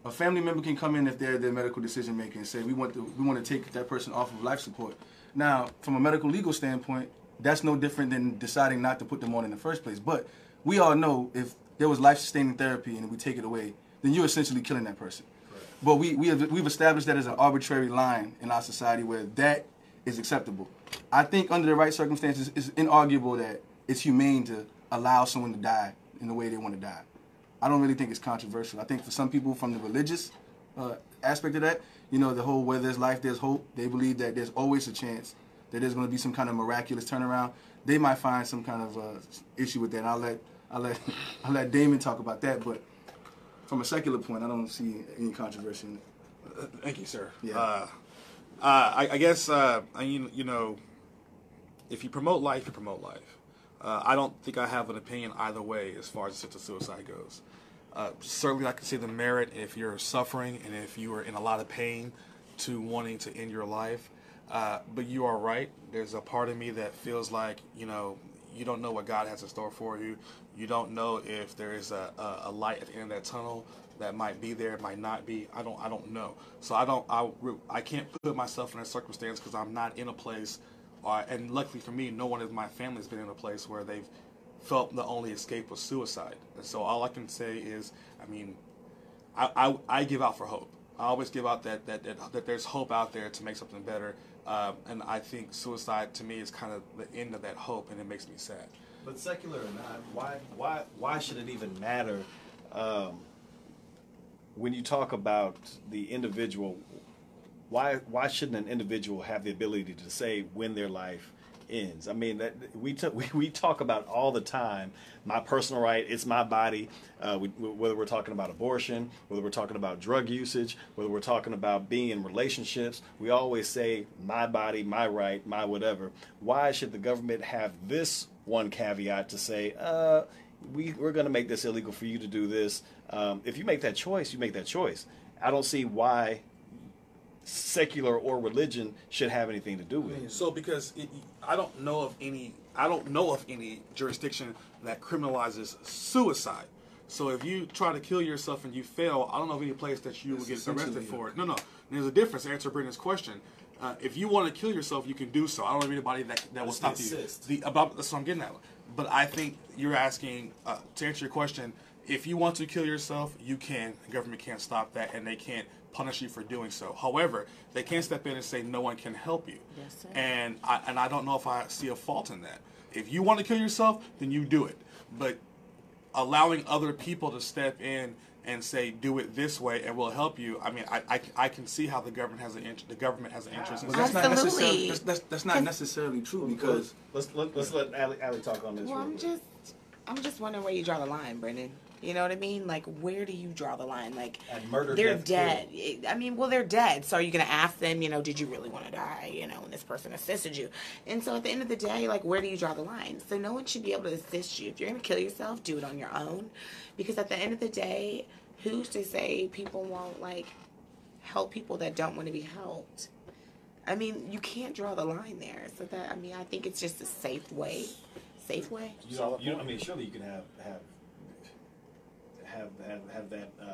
E: a family member can come in if they're their medical decision maker and say we want to we want to take that person off of life support. Now, from a medical legal standpoint, that's no different than deciding not to put them on in the first place. But we all know if there was life sustaining therapy and we take it away, then you're essentially killing that person. But we, we have, we've established that as an arbitrary line in our society where that is acceptable. I think under the right circumstances, it's inarguable that it's humane to allow someone to die in the way they want to die. I don't really think it's controversial. I think for some people from the religious uh, aspect of that, you know, the whole where there's life, there's hope, they believe that there's always a chance that there's going to be some kind of miraculous turnaround. They might find some kind of uh, issue with that. And I'll let I'll let I'll let Damon talk about that. But from a secular point, I don't see any controversy in it.
C: Uh, Thank you, sir.
E: Yeah.
C: Uh, uh, I, I guess uh, I mean, you know, if you promote life, you promote life. Uh, I don't think I have an opinion either way as far as assisted suicide goes. Uh, certainly, I can see the merit if you're suffering and if you are in a lot of pain to wanting to end your life. Uh, but you are right. There's a part of me that feels like you know you don't know what God has in store for you. You don't know if there is a, a, a light at the end of that tunnel that might be there, might not be. I don't I don't know. So I don't I, I can't put myself in that circumstance because I'm not in a place. Uh, and luckily for me, no one in my family has been in a place where they've felt the only escape was suicide. And so all I can say is, I mean, I, I, I give out for hope. I always give out that, that, that, that there's hope out there to make something better. Um, and I think suicide to me is kind of the end of that hope, and it makes me sad.
A: But secular or not, why why why should it even matter um, when you talk about the individual? Why why shouldn't an individual have the ability to say when their life ends? I mean that we t- we, we talk about all the time. My personal right, it's my body. Uh, we, whether we're talking about abortion, whether we're talking about drug usage, whether we're talking about being in relationships, we always say my body, my right, my whatever. Why should the government have this one caveat to say, uh, we, we're going to make this illegal for you to do this. Um, if you make that choice, you make that choice. I don't see why secular or religion should have anything to do with it.
C: So because it, I don't know of any, I don't know of any jurisdiction that criminalizes suicide. So if you try to kill yourself and you fail, I don't know of any place that you will
E: It's
C: get arrested for it. No, no. There's a difference. To answer Brendan's question, uh, if you want to kill yourself, you can do so. I don't know of anybody that that will stop you. The about that's what I'm getting at. But I think you're asking uh, to answer your question. If you want to kill yourself, you can. The government can't stop that, and they can't punish you for doing so. However, they can step in and say no one can help you.
D: Yes, sir.
C: And I, and I don't know if I see a fault in that. If you want to kill yourself, then you do it. But allowing other people to step in and say do it this way and we'll help you. I mean, I, I, I can see how the government has an int- the government has an interest in
E: Well, that's not
D: Absolutely.
E: necessarily that's, that's, that's not necessarily true because
A: let's let, let's let Allie, Allie talk on this.
D: Well,
A: real
D: I'm
A: quick.
D: just, I'm just wondering where you draw the line, Brendan. You know what I mean? Like, where do you draw the line? Like,
A: At murder,
D: they're
A: death,
D: dead. I mean, well, they're dead. So are you going to ask them, you know, did you really want to die? You know, when this person assisted you. And so at the end of the day, like, where do you draw the line? So no one should be able to assist you. If you're going to kill yourself, do it on your own. Because at the end of the day, who's to say people won't, like, help people that don't want to be helped? I mean, you can't draw the line there. So that, I mean, I think it's just a safe way. Safe way?
A: You know, you know, I mean, surely you can have have have have, have that. Um,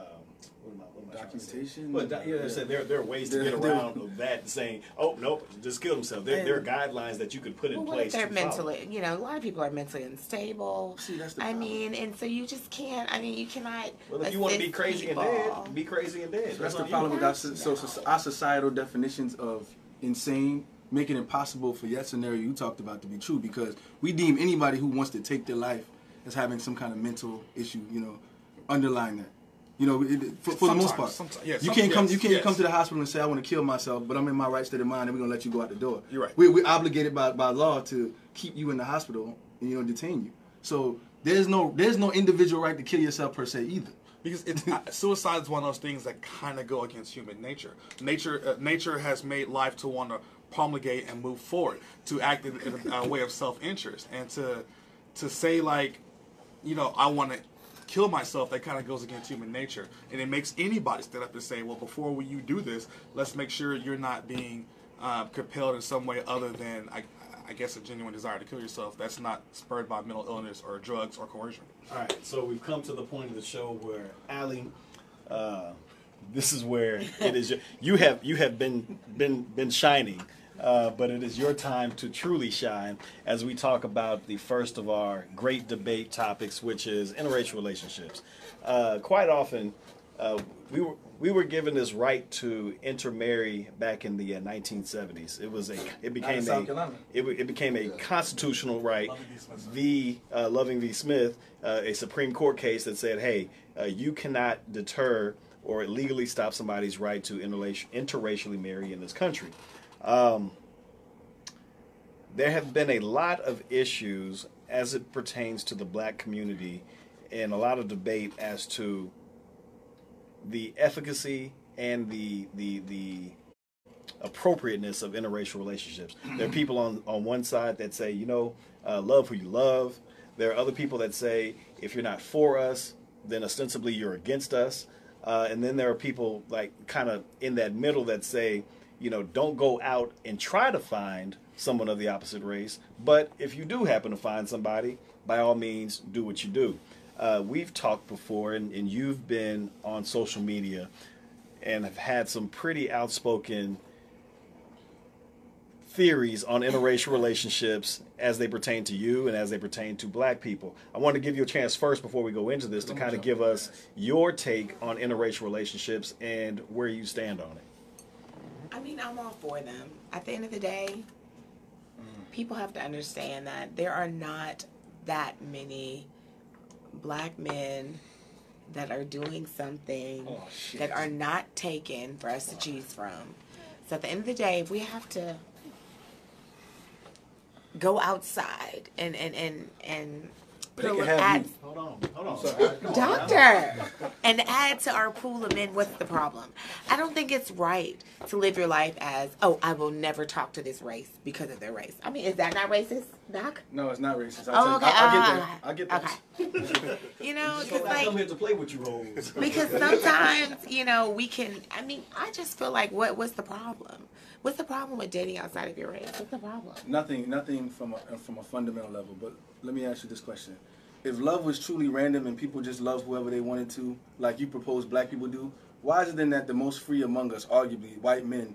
A: what am I, what am I trying to say?
E: Documentation?
A: Well, do- yeah, I said there there are ways to get around that, saying, "Oh nope, just kill himself." There, there are guidelines that you could put in
D: Well, what
A: place.
D: they're
A: to follow.
D: mentally, you know, a lot of people are mentally unstable.
E: See, that's the
D: I
E: problem.
D: mean, and so you just can't. I mean, you cannot.
A: Well, if you want to be crazy
D: people.
A: and dead, be crazy and dead.
E: So that's
A: on
E: the problem with our, so, so, so our societal definitions of insane make it impossible for that scenario you talked about to be true because we deem anybody who wants to take their life as having some kind of mental issue, you know, underlying that. You know, it, for, for the most part,
C: yeah,
E: you can't come.
C: yes,
E: You can't
C: yes.
E: come to the hospital and say, "I want to kill myself," but I'm in my right state of mind, and we're gonna let you go out the door.
C: You're right.
E: We, we're obligated by, by law to keep you in the hospital and you know detain you. So there's no there's no individual right to kill yourself per se either.
C: because it's suicide is one of those things that kind of go against human nature. Nature, uh, nature has made life to want to promulgate and move forward, to act in, in a, a way of self-interest, and to to say like, you know, I want to kill myself. That kind of goes against human nature, and it makes anybody stand up and say, well, before you do this, let's make sure you're not being uh, compelled in some way other than I. I guess a genuine desire to kill yourself that's not spurred by mental illness or drugs or coercion.
A: All right, so we've come to the point of the show where Allie, uh, this is where it is. You have you have been been been shining, uh, but it is your time to truly shine as we talk about the first of our great debate topics, which is interracial relationships. Uh, quite often, uh, we were we were given this right to intermarry back in the uh, 1970s. It was a it became a it, it became a constitutional right. The uh, Loving v. Smith, uh, a Supreme Court case that said, hey, uh, you cannot deter or legally stop somebody's right to interraci- interracially marry in this country. Um, there have been a lot of issues as it pertains to the black community and a lot of debate as to the efficacy and the the the appropriateness of interracial relationships. There are people on, on one side that say, you know, uh, love who you love. There are other people that say, if you're not for us, then ostensibly you're against us. Uh, and then there are people like kind of in that middle that say, you know, don't go out and try to find someone of the opposite race. But if you do happen to find somebody, by all means, do what you do. Uh, we've talked before, and, and you've been on social media and have had some pretty outspoken theories on interracial relationships as they pertain to you and as they pertain to black people. I want to give you a chance first before we go into this to kind of give us your take on interracial relationships and where you stand on it.
D: I mean, I'm all for them. At the end of the day, people have to understand that there are not that many black men that are doing something
C: Oh,
D: that are not taken for us to choose from. So at the end of the day, if we have to go outside and and and and
A: They
D: put
A: can
D: add.
A: Hold on, hold on. Uh, come on now.
D: doctor and add to our pool of men what's the problem i don't think it's right to live your life as oh i will never talk to this race because of their race i mean is that not racist doc
E: No, it's not racist.
D: oh okay
E: I, I get that. Uh, I get that.
D: okay you know
A: So
D: because
A: I
D: like
A: come here to play with you roles.
D: because sometimes you know we can i mean i just feel like what what's the problem what's the problem with dating outside of your race what's the problem
E: Nothing, nothing from a, from a fundamental level. But let me ask you this question: If love was truly random and people just love whoever they wanted to, like you propose black people do, why is it then that the most free among us, arguably white men,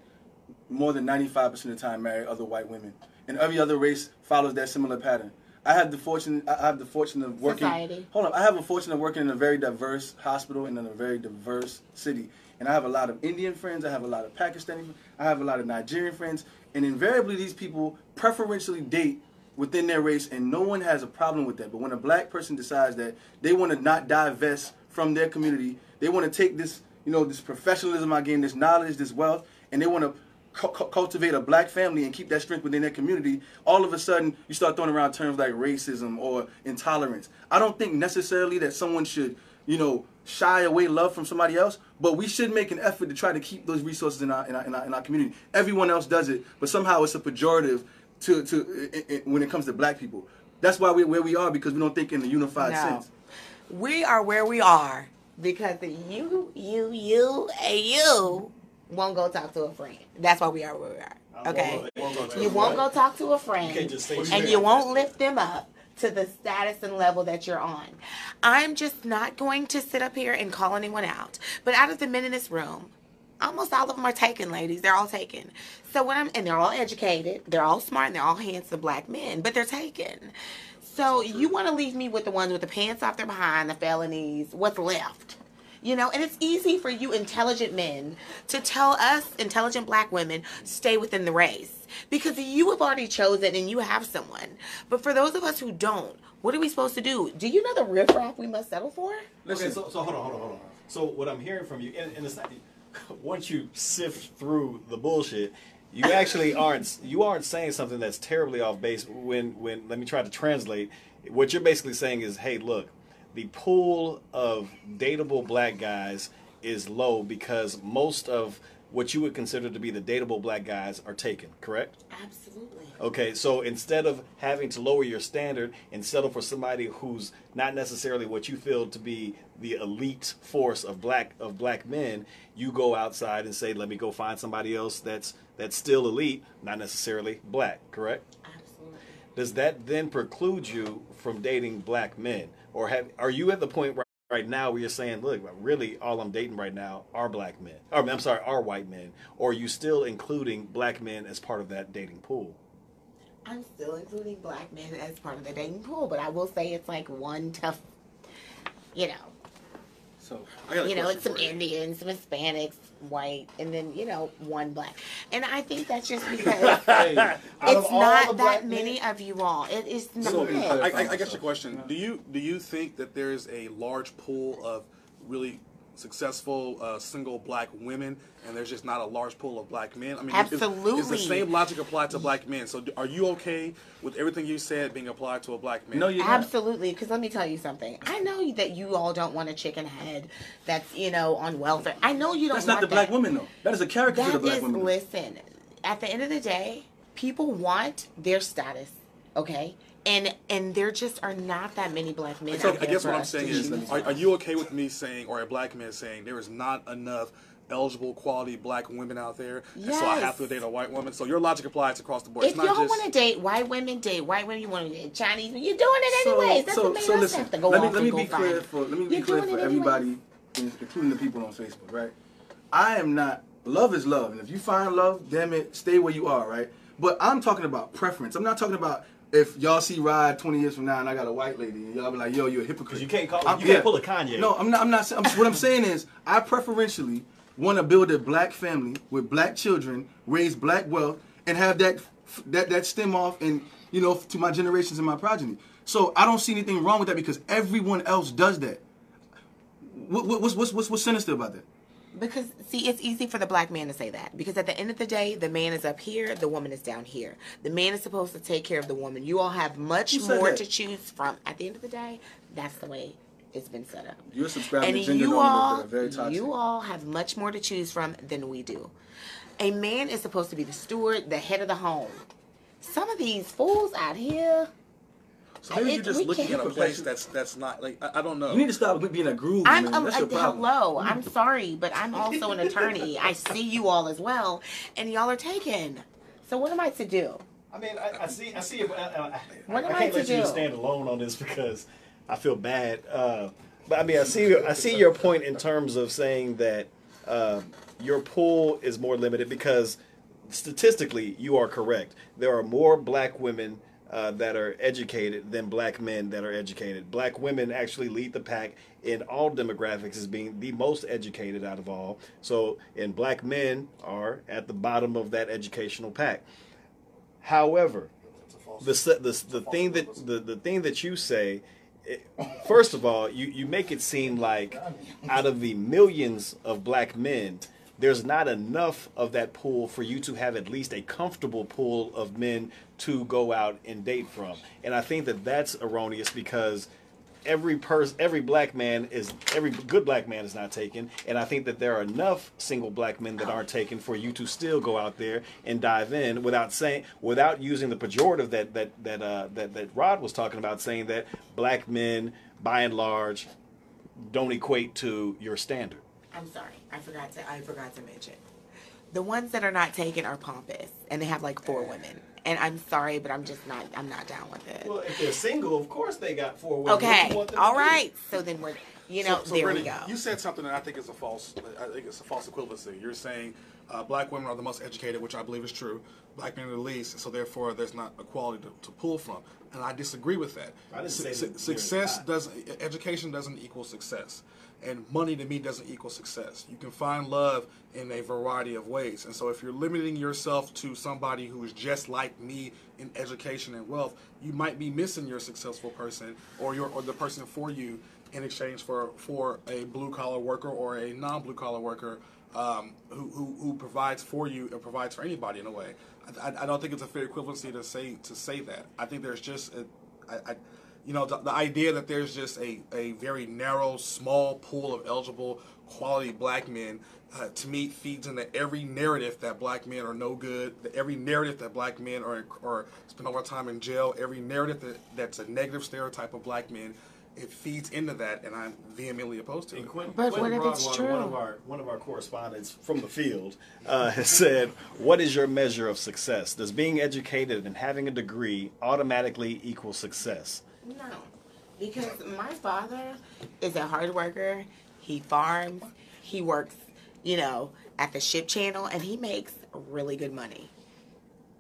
E: more than ninety five percent of the time marry other white women, and every other race follows that similar pattern? I have the fortune. I have the fortune of working.
D: Society.
E: Hold on. I have a fortune of working in a very diverse hospital and in a very diverse city. And I have a lot of Indian friends. I have a lot of Pakistani. I have a lot of Nigerian friends. And invariably, these people preferentially date within their race, and no one has a problem with that. But when a black person decides that they want to not divest from their community, they want to take this, you know, this professionalism I gained, this knowledge, this wealth, and they want to cu- cu- cultivate a black family and keep that strength within their community, all of a sudden you start throwing around terms like racism or intolerance. I don't think necessarily that someone should, you know, shy away love from somebody else, but we should make an effort to try to keep those resources in our in our, in our, in our community. Everyone else does it, but somehow it's a pejorative to to i i when it comes to black people. That's why we're where we are because we don't think in a unified
D: No.
E: sense.
D: We are where we are because the you, you, you, and you won't go talk to a friend. That's why we are where we are. Okay?
A: Won't go to
D: You won't go talk to a friend,
A: You can't just say
D: and
A: shit.
D: you won't lift them up to the status and level that you're on. I'm just not going to sit up here and call anyone out. But out of the men in this room, almost all of them are taken, ladies. They're all taken. So when I'm and they're all educated, they're all smart, and they're all handsome black men, but they're taken. So you want to leave me with the ones with the pants off their behind, the felonies, what's left? You know, and it's easy for you intelligent men to tell us intelligent black women stay within the race because you have already chosen and you have someone. But for those of us who don't, what are we supposed to do? Do you know the riffraff we must settle for?
A: Okay, so, so hold on, hold on, hold on. So what I'm hearing from you, and, and it's not, once you sift through the bullshit, you actually aren't you aren't saying something that's terribly off base. When when let me try to translate. What you're basically saying is, hey, look, the pool of dateable black guys is low because most of what you would consider to be the dateable black guys are taken. Correct?
D: Absolutely.
A: Okay, so instead of having to lower your standard and settle for somebody who's not necessarily what you feel to be the elite force of black of black men, you go outside and say, "Let me go find somebody else that's that's still elite, not necessarily black." Correct?
D: Absolutely.
A: Does that then preclude you from dating black men, or have are you at the point right, right now where you're saying, "Look, really, all I'm dating right now are black men," or I'm sorry, are white men, or are you still including black men as part of that dating pool?
D: I'm still including black men as part of the dating pool, but I will say it's like one tough, you know,
E: So
C: I got a
D: you know, it's some
C: you.
D: Indians, some Hispanics, white, and then you know one black. And I think that's just because
E: hey,
D: it's not that
A: black men-
D: many of you all. It is not.
C: So I, I, I guess your question: Do you do you think that there is a large pool of really successful uh, single black women, and there's just not a large pool of black men? I mean, is- Is,
D: Absolutely.
C: the same logic applied to black men? So, do, are you okay with everything you said being applied to a black man?
E: no, you're.
D: Absolutely, because let me tell you something. I know that you all don't want a chicken head that's you know on welfare. I know you don't.
E: That's not
D: want
E: the black woman though. That is a caricature
D: That
E: of black
D: is,
E: women.
D: listen, at the end of the day, people want their status, okay? And and there just are not that many black men.
C: So
D: out
C: I guess what I'm saying is, are, are you okay with me saying, or a black man saying, there is not enough eligible quality black women out there, and so I have to date a white woman? So your logic applies across the board.
D: If
C: it's not
D: y'all
C: just
D: want to date white women, date white women. You want to date Chinese women, you're doing it anyways. That's what made
E: so
D: us
E: listen,
D: have to go
E: let me
D: off
E: let
D: and
E: me
D: go
E: be clear
D: find.
E: for let me be
D: You're
E: clear for everybody,
D: anyways.
E: including the people on Facebook, right? I am not love is love, and if you find love, damn it, stay where you are, right? But I'm talking about preference. I'm not talking about if y'all see Rod 20 years from now and I got a white lady and y'all be like, yo, you're a hypocrite.
A: you can't call-
E: I'm-
A: you can't pull a Kanye.
E: No, I'm not. I'm not. saying- I'm, what I'm saying is, I preferentially want to build a black family with black children, raise black wealth, and have that that that stem off and you know to my generations and my progeny. So I don't see anything wrong with that because everyone else does that. What, what, what's what's what's what's sinister about that?
D: Because see, it's easy for the black man to say that because at the end of the day, the man is up here, the woman is down here. The man is supposed to take care of the woman. You all have much more
E: that?
D: to choose from. At the end of the day, that's the way it's been set up.
E: You're subscribing
D: and
E: to gender
D: you all,
E: very toxic.
D: you all have much more to choose from than we do. A man is supposed to be the steward, the head of the home. Some of these fools out here,
C: So maybe
D: It-
C: you're just looking at a place that's that's not like I, I don't know.
E: You need to stop being a groove,
D: I'm
E: man.
D: um,
E: That's your
D: uh,
E: problem.
D: hello. I'm sorry, but I'm also an attorney. I see you all as well, and y'all are taken. So what am I to do?
A: I mean, I, I see, I see. It, I, I,
D: What
A: I
D: am I
A: can't
D: to
A: let you
D: do?
A: just stand alone on this because I feel bad. Uh, but I mean, I see, I see your point in terms of saying that uh, your pool is more limited because statistically, you are correct. There are more black women. Uh, that are educated than black men that are educated. Black women actually lead the pack in all demographics as being the most educated out of all. So, and black men are at the bottom of that educational pack. However, the the the thing that the, the thing that you say, it, first of all, you you make it seem like out of the millions of black men, there's not enough of that pool for you to have at least a comfortable pool of men to go out and date from. And I think that that's erroneous because every person, every black man is every good black man is not taken, and I think that there are enough single black men that aren't taken for you to still go out there and dive in without saying, without using the pejorative that that that uh, that that Rod was talking about, saying that black men, by and large, don't equate to your standard.
D: I'm sorry, I forgot to I forgot to mention. The ones that are not taken are pompous, and they have like four women. And I'm sorry, but I'm just not. I'm not down with it.
A: Well, if they're single, of course they got four women.
D: Okay,
A: you want them to
D: all
A: do?
D: So then we're, you know,
C: So- so
D: there
C: Brittany,
D: we go.
C: You said something that I think is a false. I think it's a false equivalency. You're saying uh, black women are the most educated, which I believe is true. Black men are the least, so therefore there's not equality to, to pull from. And I disagree with that.
A: I didn't
C: Su-
A: say
C: su- success
A: not.
C: doesn't. Education doesn't equal success, and money to me doesn't equal success. You can find love in a variety of ways. And so if you're limiting yourself to somebody who is just like me in education and wealth, you might be missing your successful person or your or the person for you in exchange for for a blue collar worker or a non blue collar worker um, who, who who provides for you and provides for anybody in a way. I, I, I don't think it's a fair equivalency to say to say that. I think there's just a, I, I, you know, the, the idea that there's just a, a very narrow, small pool of eligible quality black men, uh, to me, feeds into every narrative that black men are no good, that every narrative that black men are, are spend all their time in jail, every narrative that, that's a negative stereotype of black men, it feeds into that, and I'm vehemently opposed to it.
A: Quinton,
D: But
A: Quinton
D: what if it's
A: Broadwater, One of our one of our correspondents from the field uh, has said, "What is your measure of success? Does being educated and having a degree automatically equal success?"
D: No, because my father is a hard worker. He farms. He works, you know, at the ship channel, and he makes really good money.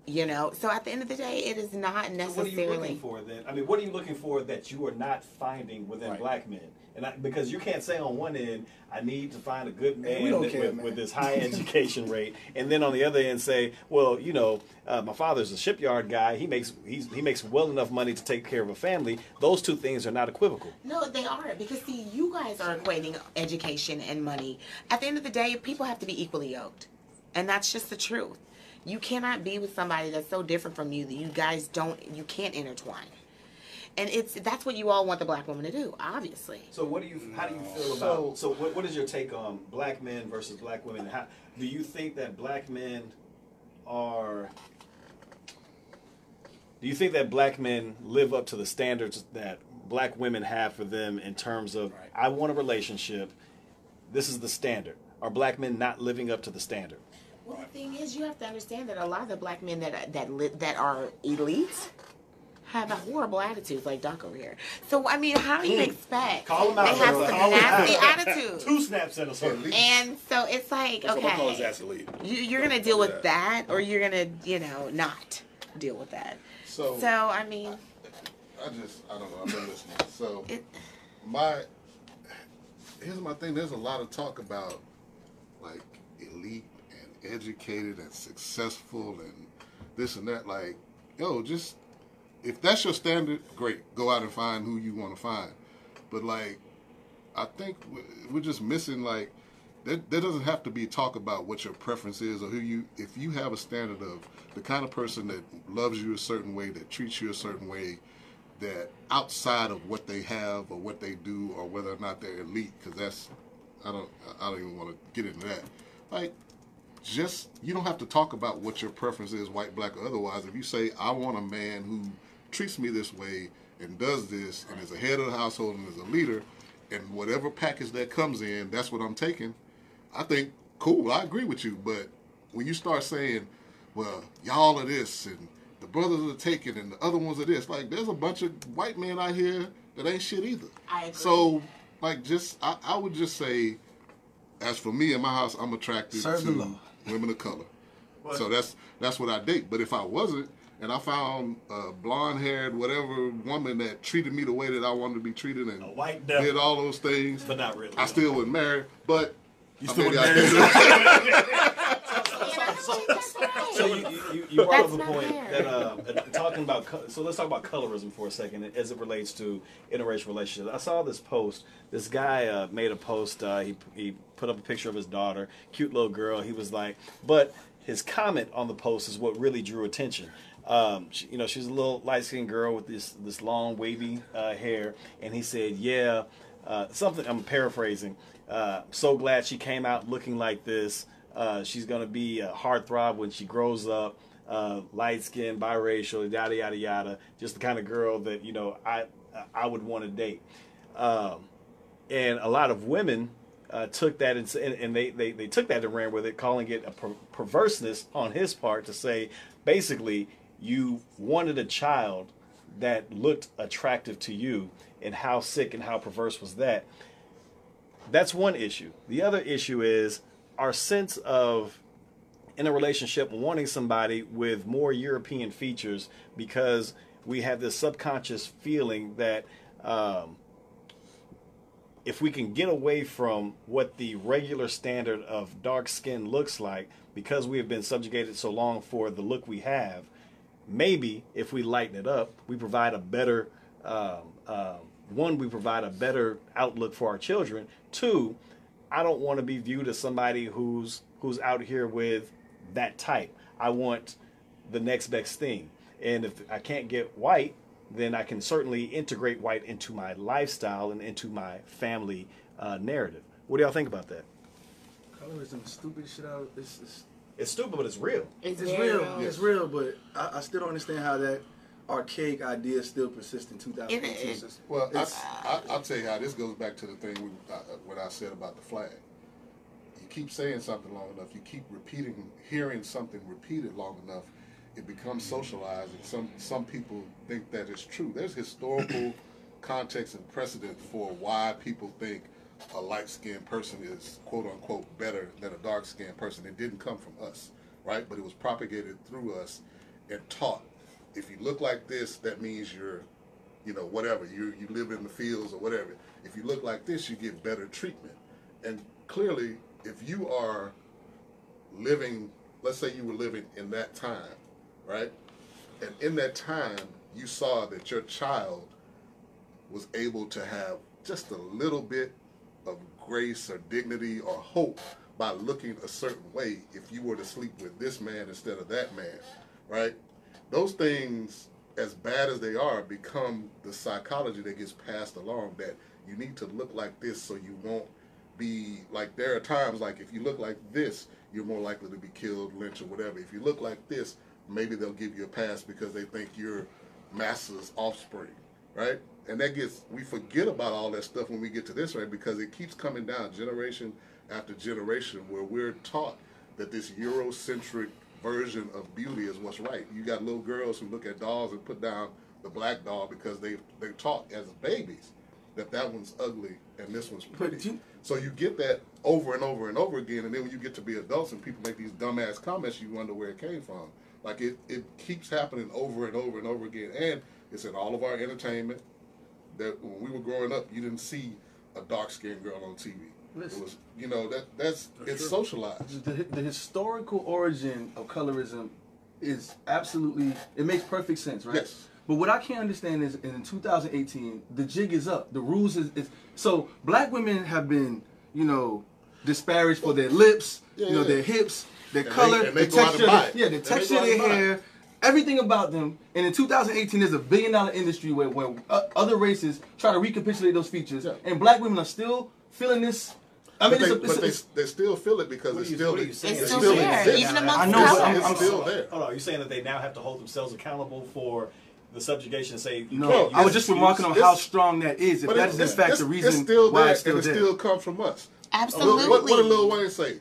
D: You know, so at the end of the day, it is not necessarily.
A: What are you looking for then? I mean, what are you looking for that you are not finding within
C: Right.
A: black men? And I, because you can't say on one end, I need to find a good man
E: we don't care,
A: with,
E: man.
A: with this high education rate, and then on the other end say, well, you know, uh, my father's a shipyard guy. He makes he's, he makes well enough money to take care of a family. Those two things are not equivocal.
D: No, they aren't because see, you guys are equating education and money. At the end of the day, people have to be equally yoked, and that's just the truth. You cannot be with somebody that's so different from you that you guys don't, you can't intertwine. And it's that's what you all want the black woman to do, obviously.
A: So what do you? How do you oh. feel about? So what, what is your take on black men versus black women? How, do you think that black men are? Do you think that black men live up to the standards that black women have for them in terms of
E: Right.
A: I want a relationship? This is the standard. Are black men not living up to the standard?
D: Well, the thing is, you have to understand that a lot of the black men that that li- that are elite have a horrible attitude like Doc over here. So I mean, how do you mm. expect
A: Call him out,
D: they have some nasty
A: out.
D: attitudes?
A: Two snaps in a circle.
D: And so it's like,
C: That's what I call his
D: okay,
C: ass elite.
D: you, you're gonna deal with that, or you're gonna, you know, not deal with that.
B: So,
D: So I mean,
B: I just I don't know. I've been listening. So
D: it,
B: my here's my thing. There's a lot of talk about like elite and educated and successful and this and that. Like, yo, just if that's your standard, great. Go out and find who you want to find. But like, I think we- we're just missing like. There, there doesn't have to be talk about what your preference is or who you. If you have a standard of the kind of person that loves you a certain way, that treats you a certain way, that outside of what they have or what they do or whether or not they're elite, because that's I don't I don't even want to get into that. Like, just you don't have to talk about what your preference is, white, black, or otherwise. If you say I want a man who treats me this way and does this and is a head of the household and is a leader, and whatever package that comes in, that's what I'm taking. I think cool. I agree with you, but when you start saying, "Well, y'all are this," and the brothers are taking, and the other ones are this, like there's a bunch of white men out here that ain't shit either.
D: I agree.
B: So, like, just I, I would just say, as for me in my house, I'm attracted
E: Serve
B: to women of color. so that's that's what I date. But if I wasn't, and I found a blonde-haired whatever woman that treated me the way that I wanted to be treated and
A: A white devil.
B: did all those things,
A: But not really.
B: I still wouldn't marry. But
C: You still
B: mean,
C: wouldn't
B: I
C: marry?
B: do.
A: So you, you, you brought up a point
D: fair.
A: that uh, talking about so let's talk about colorism for a second as it relates to interracial relationships. I saw this post. This guy uh, made a post. Uh, he he put up a picture of his daughter, cute little girl. He was like, but his comment on the post is what really drew attention. Um, she, you know, she's a little light skinned girl with this this long wavy uh, hair, and he said, "Yeah, uh, something." I'm paraphrasing. Uh, so glad she came out looking like this. Uh, she's gonna be a heartthrob when she grows up. Uh, light skinned, biracial, yada yada yada. Just the kind of girl that you know I I would want to date. Um, and a lot of women uh, took that and, and they, they, they took that and ran with it, calling it a per- perverseness on his part to say basically you wanted a child that looked attractive to you, and how sick and how perverse was that? That's one issue. The other issue is our sense of in a relationship wanting somebody with more European features because we have this subconscious feeling that um, if we can get away from what the regular standard of dark skin looks like because we have been subjugated so long for the look we have, maybe if we lighten it up, we provide a better um, um, one, we provide a better outlook for our children. Two, I don't want to be viewed as somebody who's who's out here with that type. I want the next best thing. And if I can't get white, then I can certainly integrate white into my lifestyle and into my family uh, narrative. What do y'all think about that?
E: Colorism, stupid shit out. It's, it's,
A: It's stupid, but it's real.
D: It's,
E: it's
D: very
E: real.
D: real.
E: It's real, but I, I still don't understand how that archaic idea still persists in 2018.
D: It- it-
B: Well, I, I, I'll tell you how this goes back to the thing we, uh, what I said about the flag. You keep saying something long enough, you keep repeating, hearing something repeated long enough, it becomes socialized, and some some people think that it's true. There's historical context and precedent for why people think a light skinned person is quote unquote better than a dark skinned person. It didn't come from us, right? But it was propagated through us and taught. If you look like this, that means you're you know, whatever. You you live in the fields or whatever. If you look like this, you get better treatment. And clearly, if you are living, let's say you were living in that time, right? And in that time, you saw that your child was able to have just a little bit of grace or dignity or hope by looking a certain way if you were to sleep with this man instead of that man, right? Those things, as bad as they are, become the psychology that gets passed along that you need to look like this so you won't be like there are times like if you look like this, you're more likely to be killed, lynched, or whatever. If you look like this, maybe they'll give you a pass because they think you're masses offspring, right? And that gets we forget about all that stuff when we get to this, right? Because it keeps coming down generation after generation where we're taught that this Eurocentric version of beauty is what's right. You got little girls who look at dolls and put down the black doll because they they're taught as babies that that one's ugly and this one's pretty. So you get that over and over and over again, and then when you get to be adults and people make these dumbass comments, you wonder where it came from. Like it, it keeps happening over and over and over again, and it's in all of our entertainment. That when we were growing up, you didn't see a dark skinned girl on TV.
E: Listen.
B: It was, you know, that that's, it's
C: true.
B: socialized.
E: the, the historical origin of colorism is absolutely it makes perfect sense right
B: Yes.
E: but what i can't understand is in 2018 the jig is up the rules is, is so black women have been you know disparaged for their lips
B: Yeah,
E: you know
B: yeah.
E: their hips their
B: And they-
E: color
B: and they
E: the
B: go out and
E: texture
B: buy it.
E: their- yeah the
B: And
E: texture of their
B: and it.
E: hair everything about them and in 2018 there's a billion dollar industry where, where uh, other races try to recapitulate those features
B: Yeah.
E: and black women are still feeling this I mean,
B: but they,
E: a,
B: but
E: a-
B: they, they still feel it because
A: What
B: it's
A: are you-
B: still
A: what are you saying?
B: it
D: It's still
B: still
D: there,
B: exists.
D: even amongst
E: I know, but I'm-
B: it's
E: I'm-
B: still there.
A: Hold on, you're saying that they now have to hold themselves accountable for the subjugation and say, you
E: No,
A: can't
E: I was just remarking on how strong that is. If
B: But
E: that in fact the reason
B: it's still
E: why
B: there,
E: it's still
B: and it
E: there.
B: still comes from us.
D: Absolutely.
B: What, what did Lil Wayne say?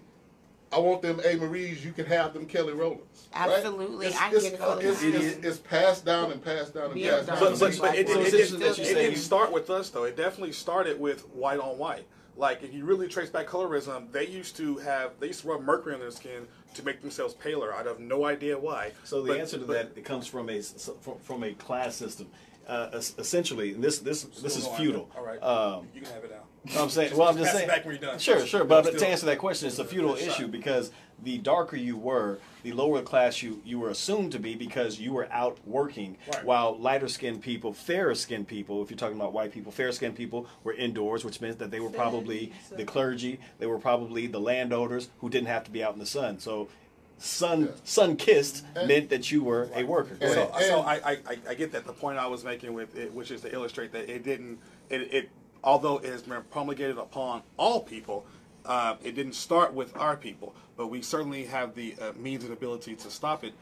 B: I want them A. Marie's. You can have them Kelly Rowlands. right?
D: Absolutely.
B: It's,
D: I
B: it's,
D: get it all the
B: it's,
D: time.
B: it's, it's passed down and passed down and passed down.
C: But, but, but it, it,
D: women.
C: it,
A: So
C: it,
A: it's interesting that
C: it didn't start with us though. It definitely started with white on white. Like if you really trace back colorism, they used to have they used to rub mercury on their skin to make themselves paler. I have no idea why.
A: So the
C: But-
A: answer to
C: but-
A: that it comes from a s- from, from a class system. Uh, essentially, and this this this is
C: Still
A: feudal.
C: All right,
A: Um,
C: you can have it now.
A: I'm saying, well, I'm just saying.
C: back when you're done.
A: Sure, sure. But
C: Still-
A: to answer that question, it's a feudal
C: Good
A: issue because the darker you were, the lower class you you were assumed to be because you were out working,
C: Right.
A: while lighter skinned people, fairer skinned people, if you're talking about white people, fair skinned people were indoors, which meant that they were probably the clergy, they were probably the landowners who didn't have to be out in the sun. So sun
B: Yeah.
A: sun kissed
B: And-
A: meant that you were a worker.
B: And-
A: ahead.
C: So, so I, I, I- I get that. The point I was making with it, which is to illustrate that it didn't, it, it although it has been promulgated upon all people, uh, it didn't start with our people. But we certainly have the uh, means and ability to stop it.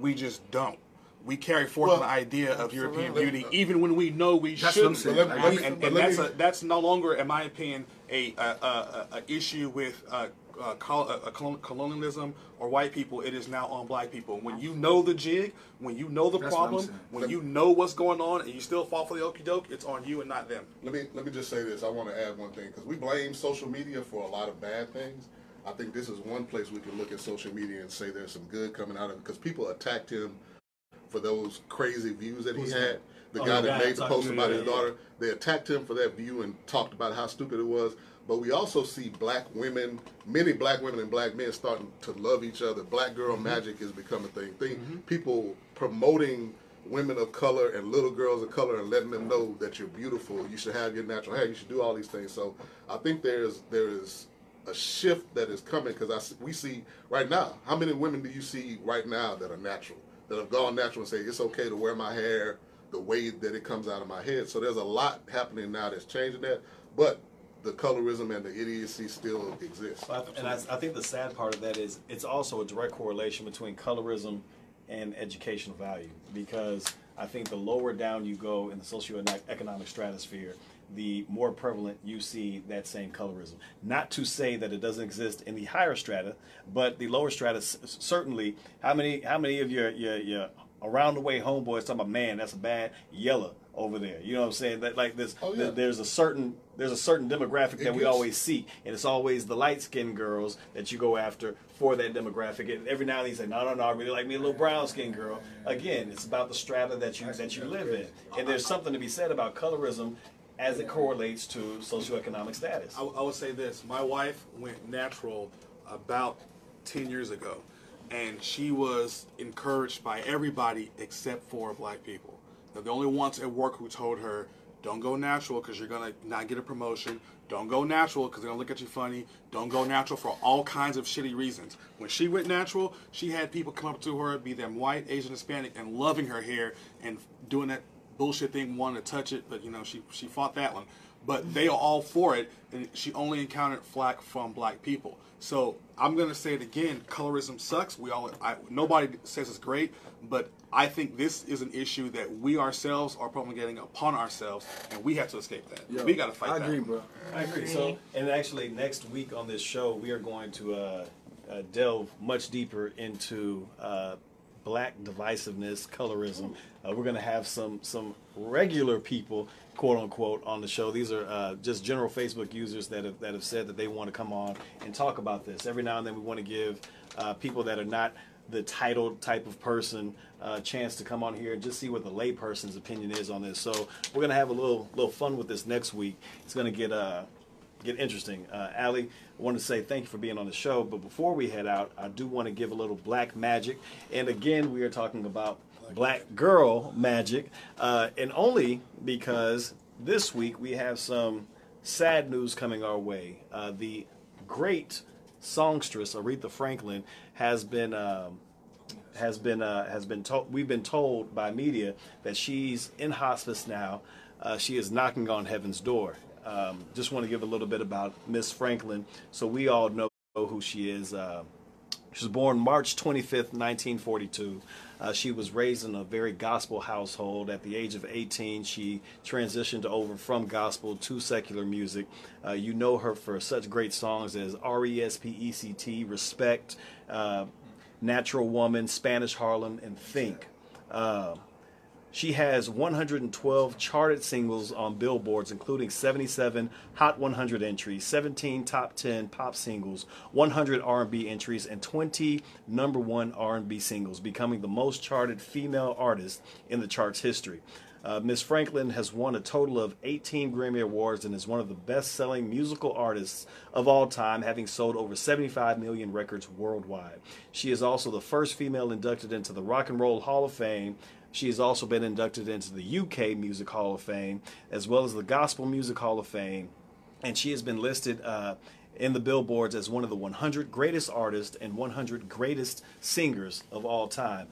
C: We just don't. We carry forth
B: Well,
C: the idea of European beauty, even when we know we
E: That's what I'm
C: shouldn't.
B: But let-
C: And-
B: let me-
C: and, and that's
B: me-
C: a, that's no longer, in my opinion, a, a, a, a, a issue with uh, uh, col- uh, colonialism or white people. It is now on black people. When you know the jig, when you know the
E: That's
C: problem,
E: saying.
C: when you know what's going on, and you still fall for the okey doke, it's on you and not them.
B: Let me let me just say this. I want to add one thing because we blame social media for a lot of bad things. I think this is one place we can look at social media and say there's some good coming out of it because people attacked him for those crazy views that he had. The
A: Oh,
B: guy
A: the
B: that
A: guy
B: made the post about
A: you,
B: his
A: yeah.
B: daughter, they attacked him for that view and talked about how stupid it was. But we also see black women, many black women and black men starting to love each other. Black girl
A: Mm-hmm.
B: magic has become a thing. thing. People promoting women of color and little girls of color and letting them know that you're beautiful. You should have your natural hair. You should do all these things. So I think there's there is a shift that is coming because I we see right now. How many women do you see right now that are natural that have gone natural and say it's okay to wear my hair the way that it comes out of my head? So there's a lot happening now that's changing that, but the colorism and the idiocy still exists.
A: I- And I, I think the sad part of that is it's also a direct correlation between colorism and educational value because I think the lower down you go in the socioeconomic stratosphere, the more prevalent you see that same colorism. Not to say that it doesn't exist in the higher strata, but the lower strata certainly. How many how many of your your, your around the way homeboys talking about man that's a bad yellow over there? You know what I'm saying? That like this,
B: Oh, yeah.
A: there's a certain there's a certain demographic that we always see, and it's always the light skinned girls that you go after for that demographic. And every now and then you say, no, no, no, I really like me a little brown skinned girl. Again, it's about the strata that you that you live in, and there's something to be said about colorism as it correlates to socioeconomic status.
C: I, I would say this: my wife went natural about ten years ago, and she was encouraged by everybody except for black people. They're the only ones at work who told her, "Don't go natural because you're gonna not get a promotion. Don't go natural because they're gonna look at you funny. Don't go natural for all kinds of shitty reasons." When she went natural, she had people come up to her, be them white, Asian, Hispanic, and loving her hair and doing that bullshit thing, wanting to touch it, but you know she she fought that one. But they are all for it, and she only encountered flack from black people. So I'm gonna say it again: colorism sucks. We all I, nobody says it's great, but I think this is an issue that we ourselves are promulgating upon ourselves, and we have to escape that.
E: Yo,
C: we got to fight that.
E: I
C: that.
E: agree, bro.
A: I agree. So, and actually, next week on this show, we are going to uh, uh, delve much deeper into uh, black divisiveness, colorism. Uh, we're going to have some some regular people, quote unquote, on the show. These are uh, just general Facebook users that have that have said that they want to come on and talk about this. Every now and then, we want to give uh, people that are not the titled type of person uh, chance to come on here and just see what the layperson's opinion is on this. So we're gonna have a little little fun with this next week. It's gonna get uh get interesting. Uh, Allie, I want to say thank you for being on the show. But before we head out, I do want to give a little black magic. And again, we are talking about black girl magic, uh, and only because this week we have some sad news coming our way. Uh, the great songstress Aretha Franklin has been um, has been uh, has been told we've been told by media that she's in hospice now. Uh, she is knocking on heaven's door. Um, just want to give a little bit about Miss Franklin, so we all know who she is. Uh, she was born March 25th, 1942. Uh, she was raised in a very gospel household. At the age of 18, she transitioned over from gospel to secular music. Uh, you know her for such great songs as R E S P E C T, Respect, uh, Natural Woman, Spanish Harlem, and Think. She has 112 charted singles on billboards, including 77 Hot 100 entries, 17 top 10 pop singles, 100 R&B entries, and 20 number one R&B singles, becoming the most charted female artist in the chart's history. Uh, Miss Franklin has won a total of 18 Grammy Awards and is one of the best selling musical artists of all time, having sold over 75 million records worldwide. She is also the first female inducted into the Rock and Roll Hall of Fame. She has also been inducted into the UK Music Hall of Fame, as well as the Gospel Music Hall of Fame. And she has been listed uh, in the billboards as one of the 100 greatest artists and 100 greatest singers of all time.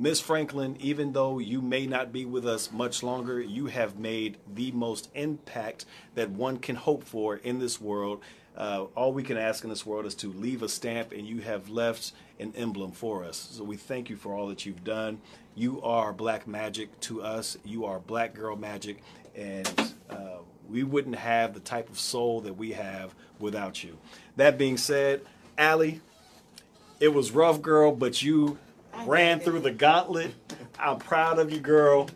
A: Miss Franklin, even though you may not be with us much longer, you have made the most impact that one can hope for in this world. Uh, all we can ask in this world is to leave a stamp, and you have left an emblem for us. So we thank you for all that you've done. You are black magic to us. You are black girl magic, and uh, we wouldn't have the type of soul that we have without you. That being said, Allie, it was rough, girl, but you
D: I
A: ran through the gauntlet. I'm proud of you, girl.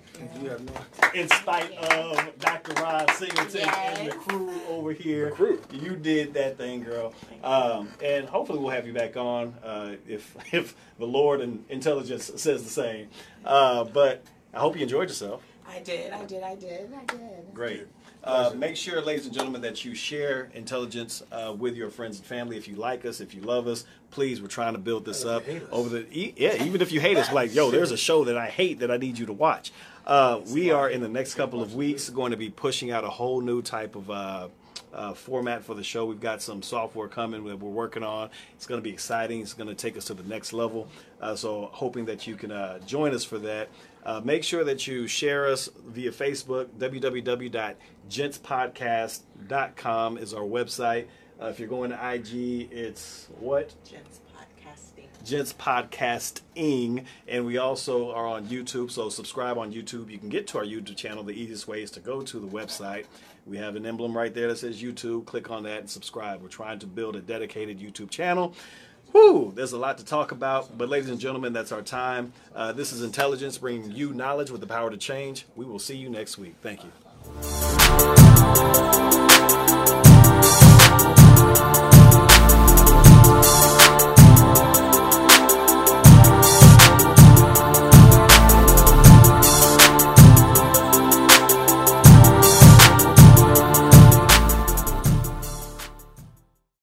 E: You have no.
A: In spite of Dr. Rod Singleton and the crew over here,
C: The crew.
A: you did that thing, girl. Um, and hopefully we'll have you back on uh, if if the Lord and intelligence says the same. Uh, but I hope you enjoyed yourself.
D: I did, I did, I did, I did.
A: Great. Uh, make sure, ladies and gentlemen, that you share intelligence uh, with your friends and family. If you like us, if you love us, please, we're trying to build this up
C: you hate us.
A: over the. Yeah, even if you hate us, like, yo, there's a show that I hate that I need you to watch. Uh, we are in the next couple of weeks going to be pushing out a whole new type of. Uh, uh, format for the show. We've got some software coming that we're working on. It's going to be exciting. It's going to take us to the next level. Uh, so, hoping that you can uh, join us for that. Uh, make sure that you share us via Facebook. www.gentspodcast.com is our website. Uh, if you're going to IG, it's what?
D: Gents podcasting.
A: Gents Podcasting, and we also are on YouTube. So subscribe on YouTube. You can get to our YouTube channel. The easiest way is to go to the website. We have an emblem right there that says YouTube. Click on that and subscribe. We're trying to build a dedicated YouTube channel. Whew, there's a lot to talk about, but ladies and gentlemen, that's our time. Uh, this is Intelligence bringing you knowledge with the power to change. We will see you next week. Thank you.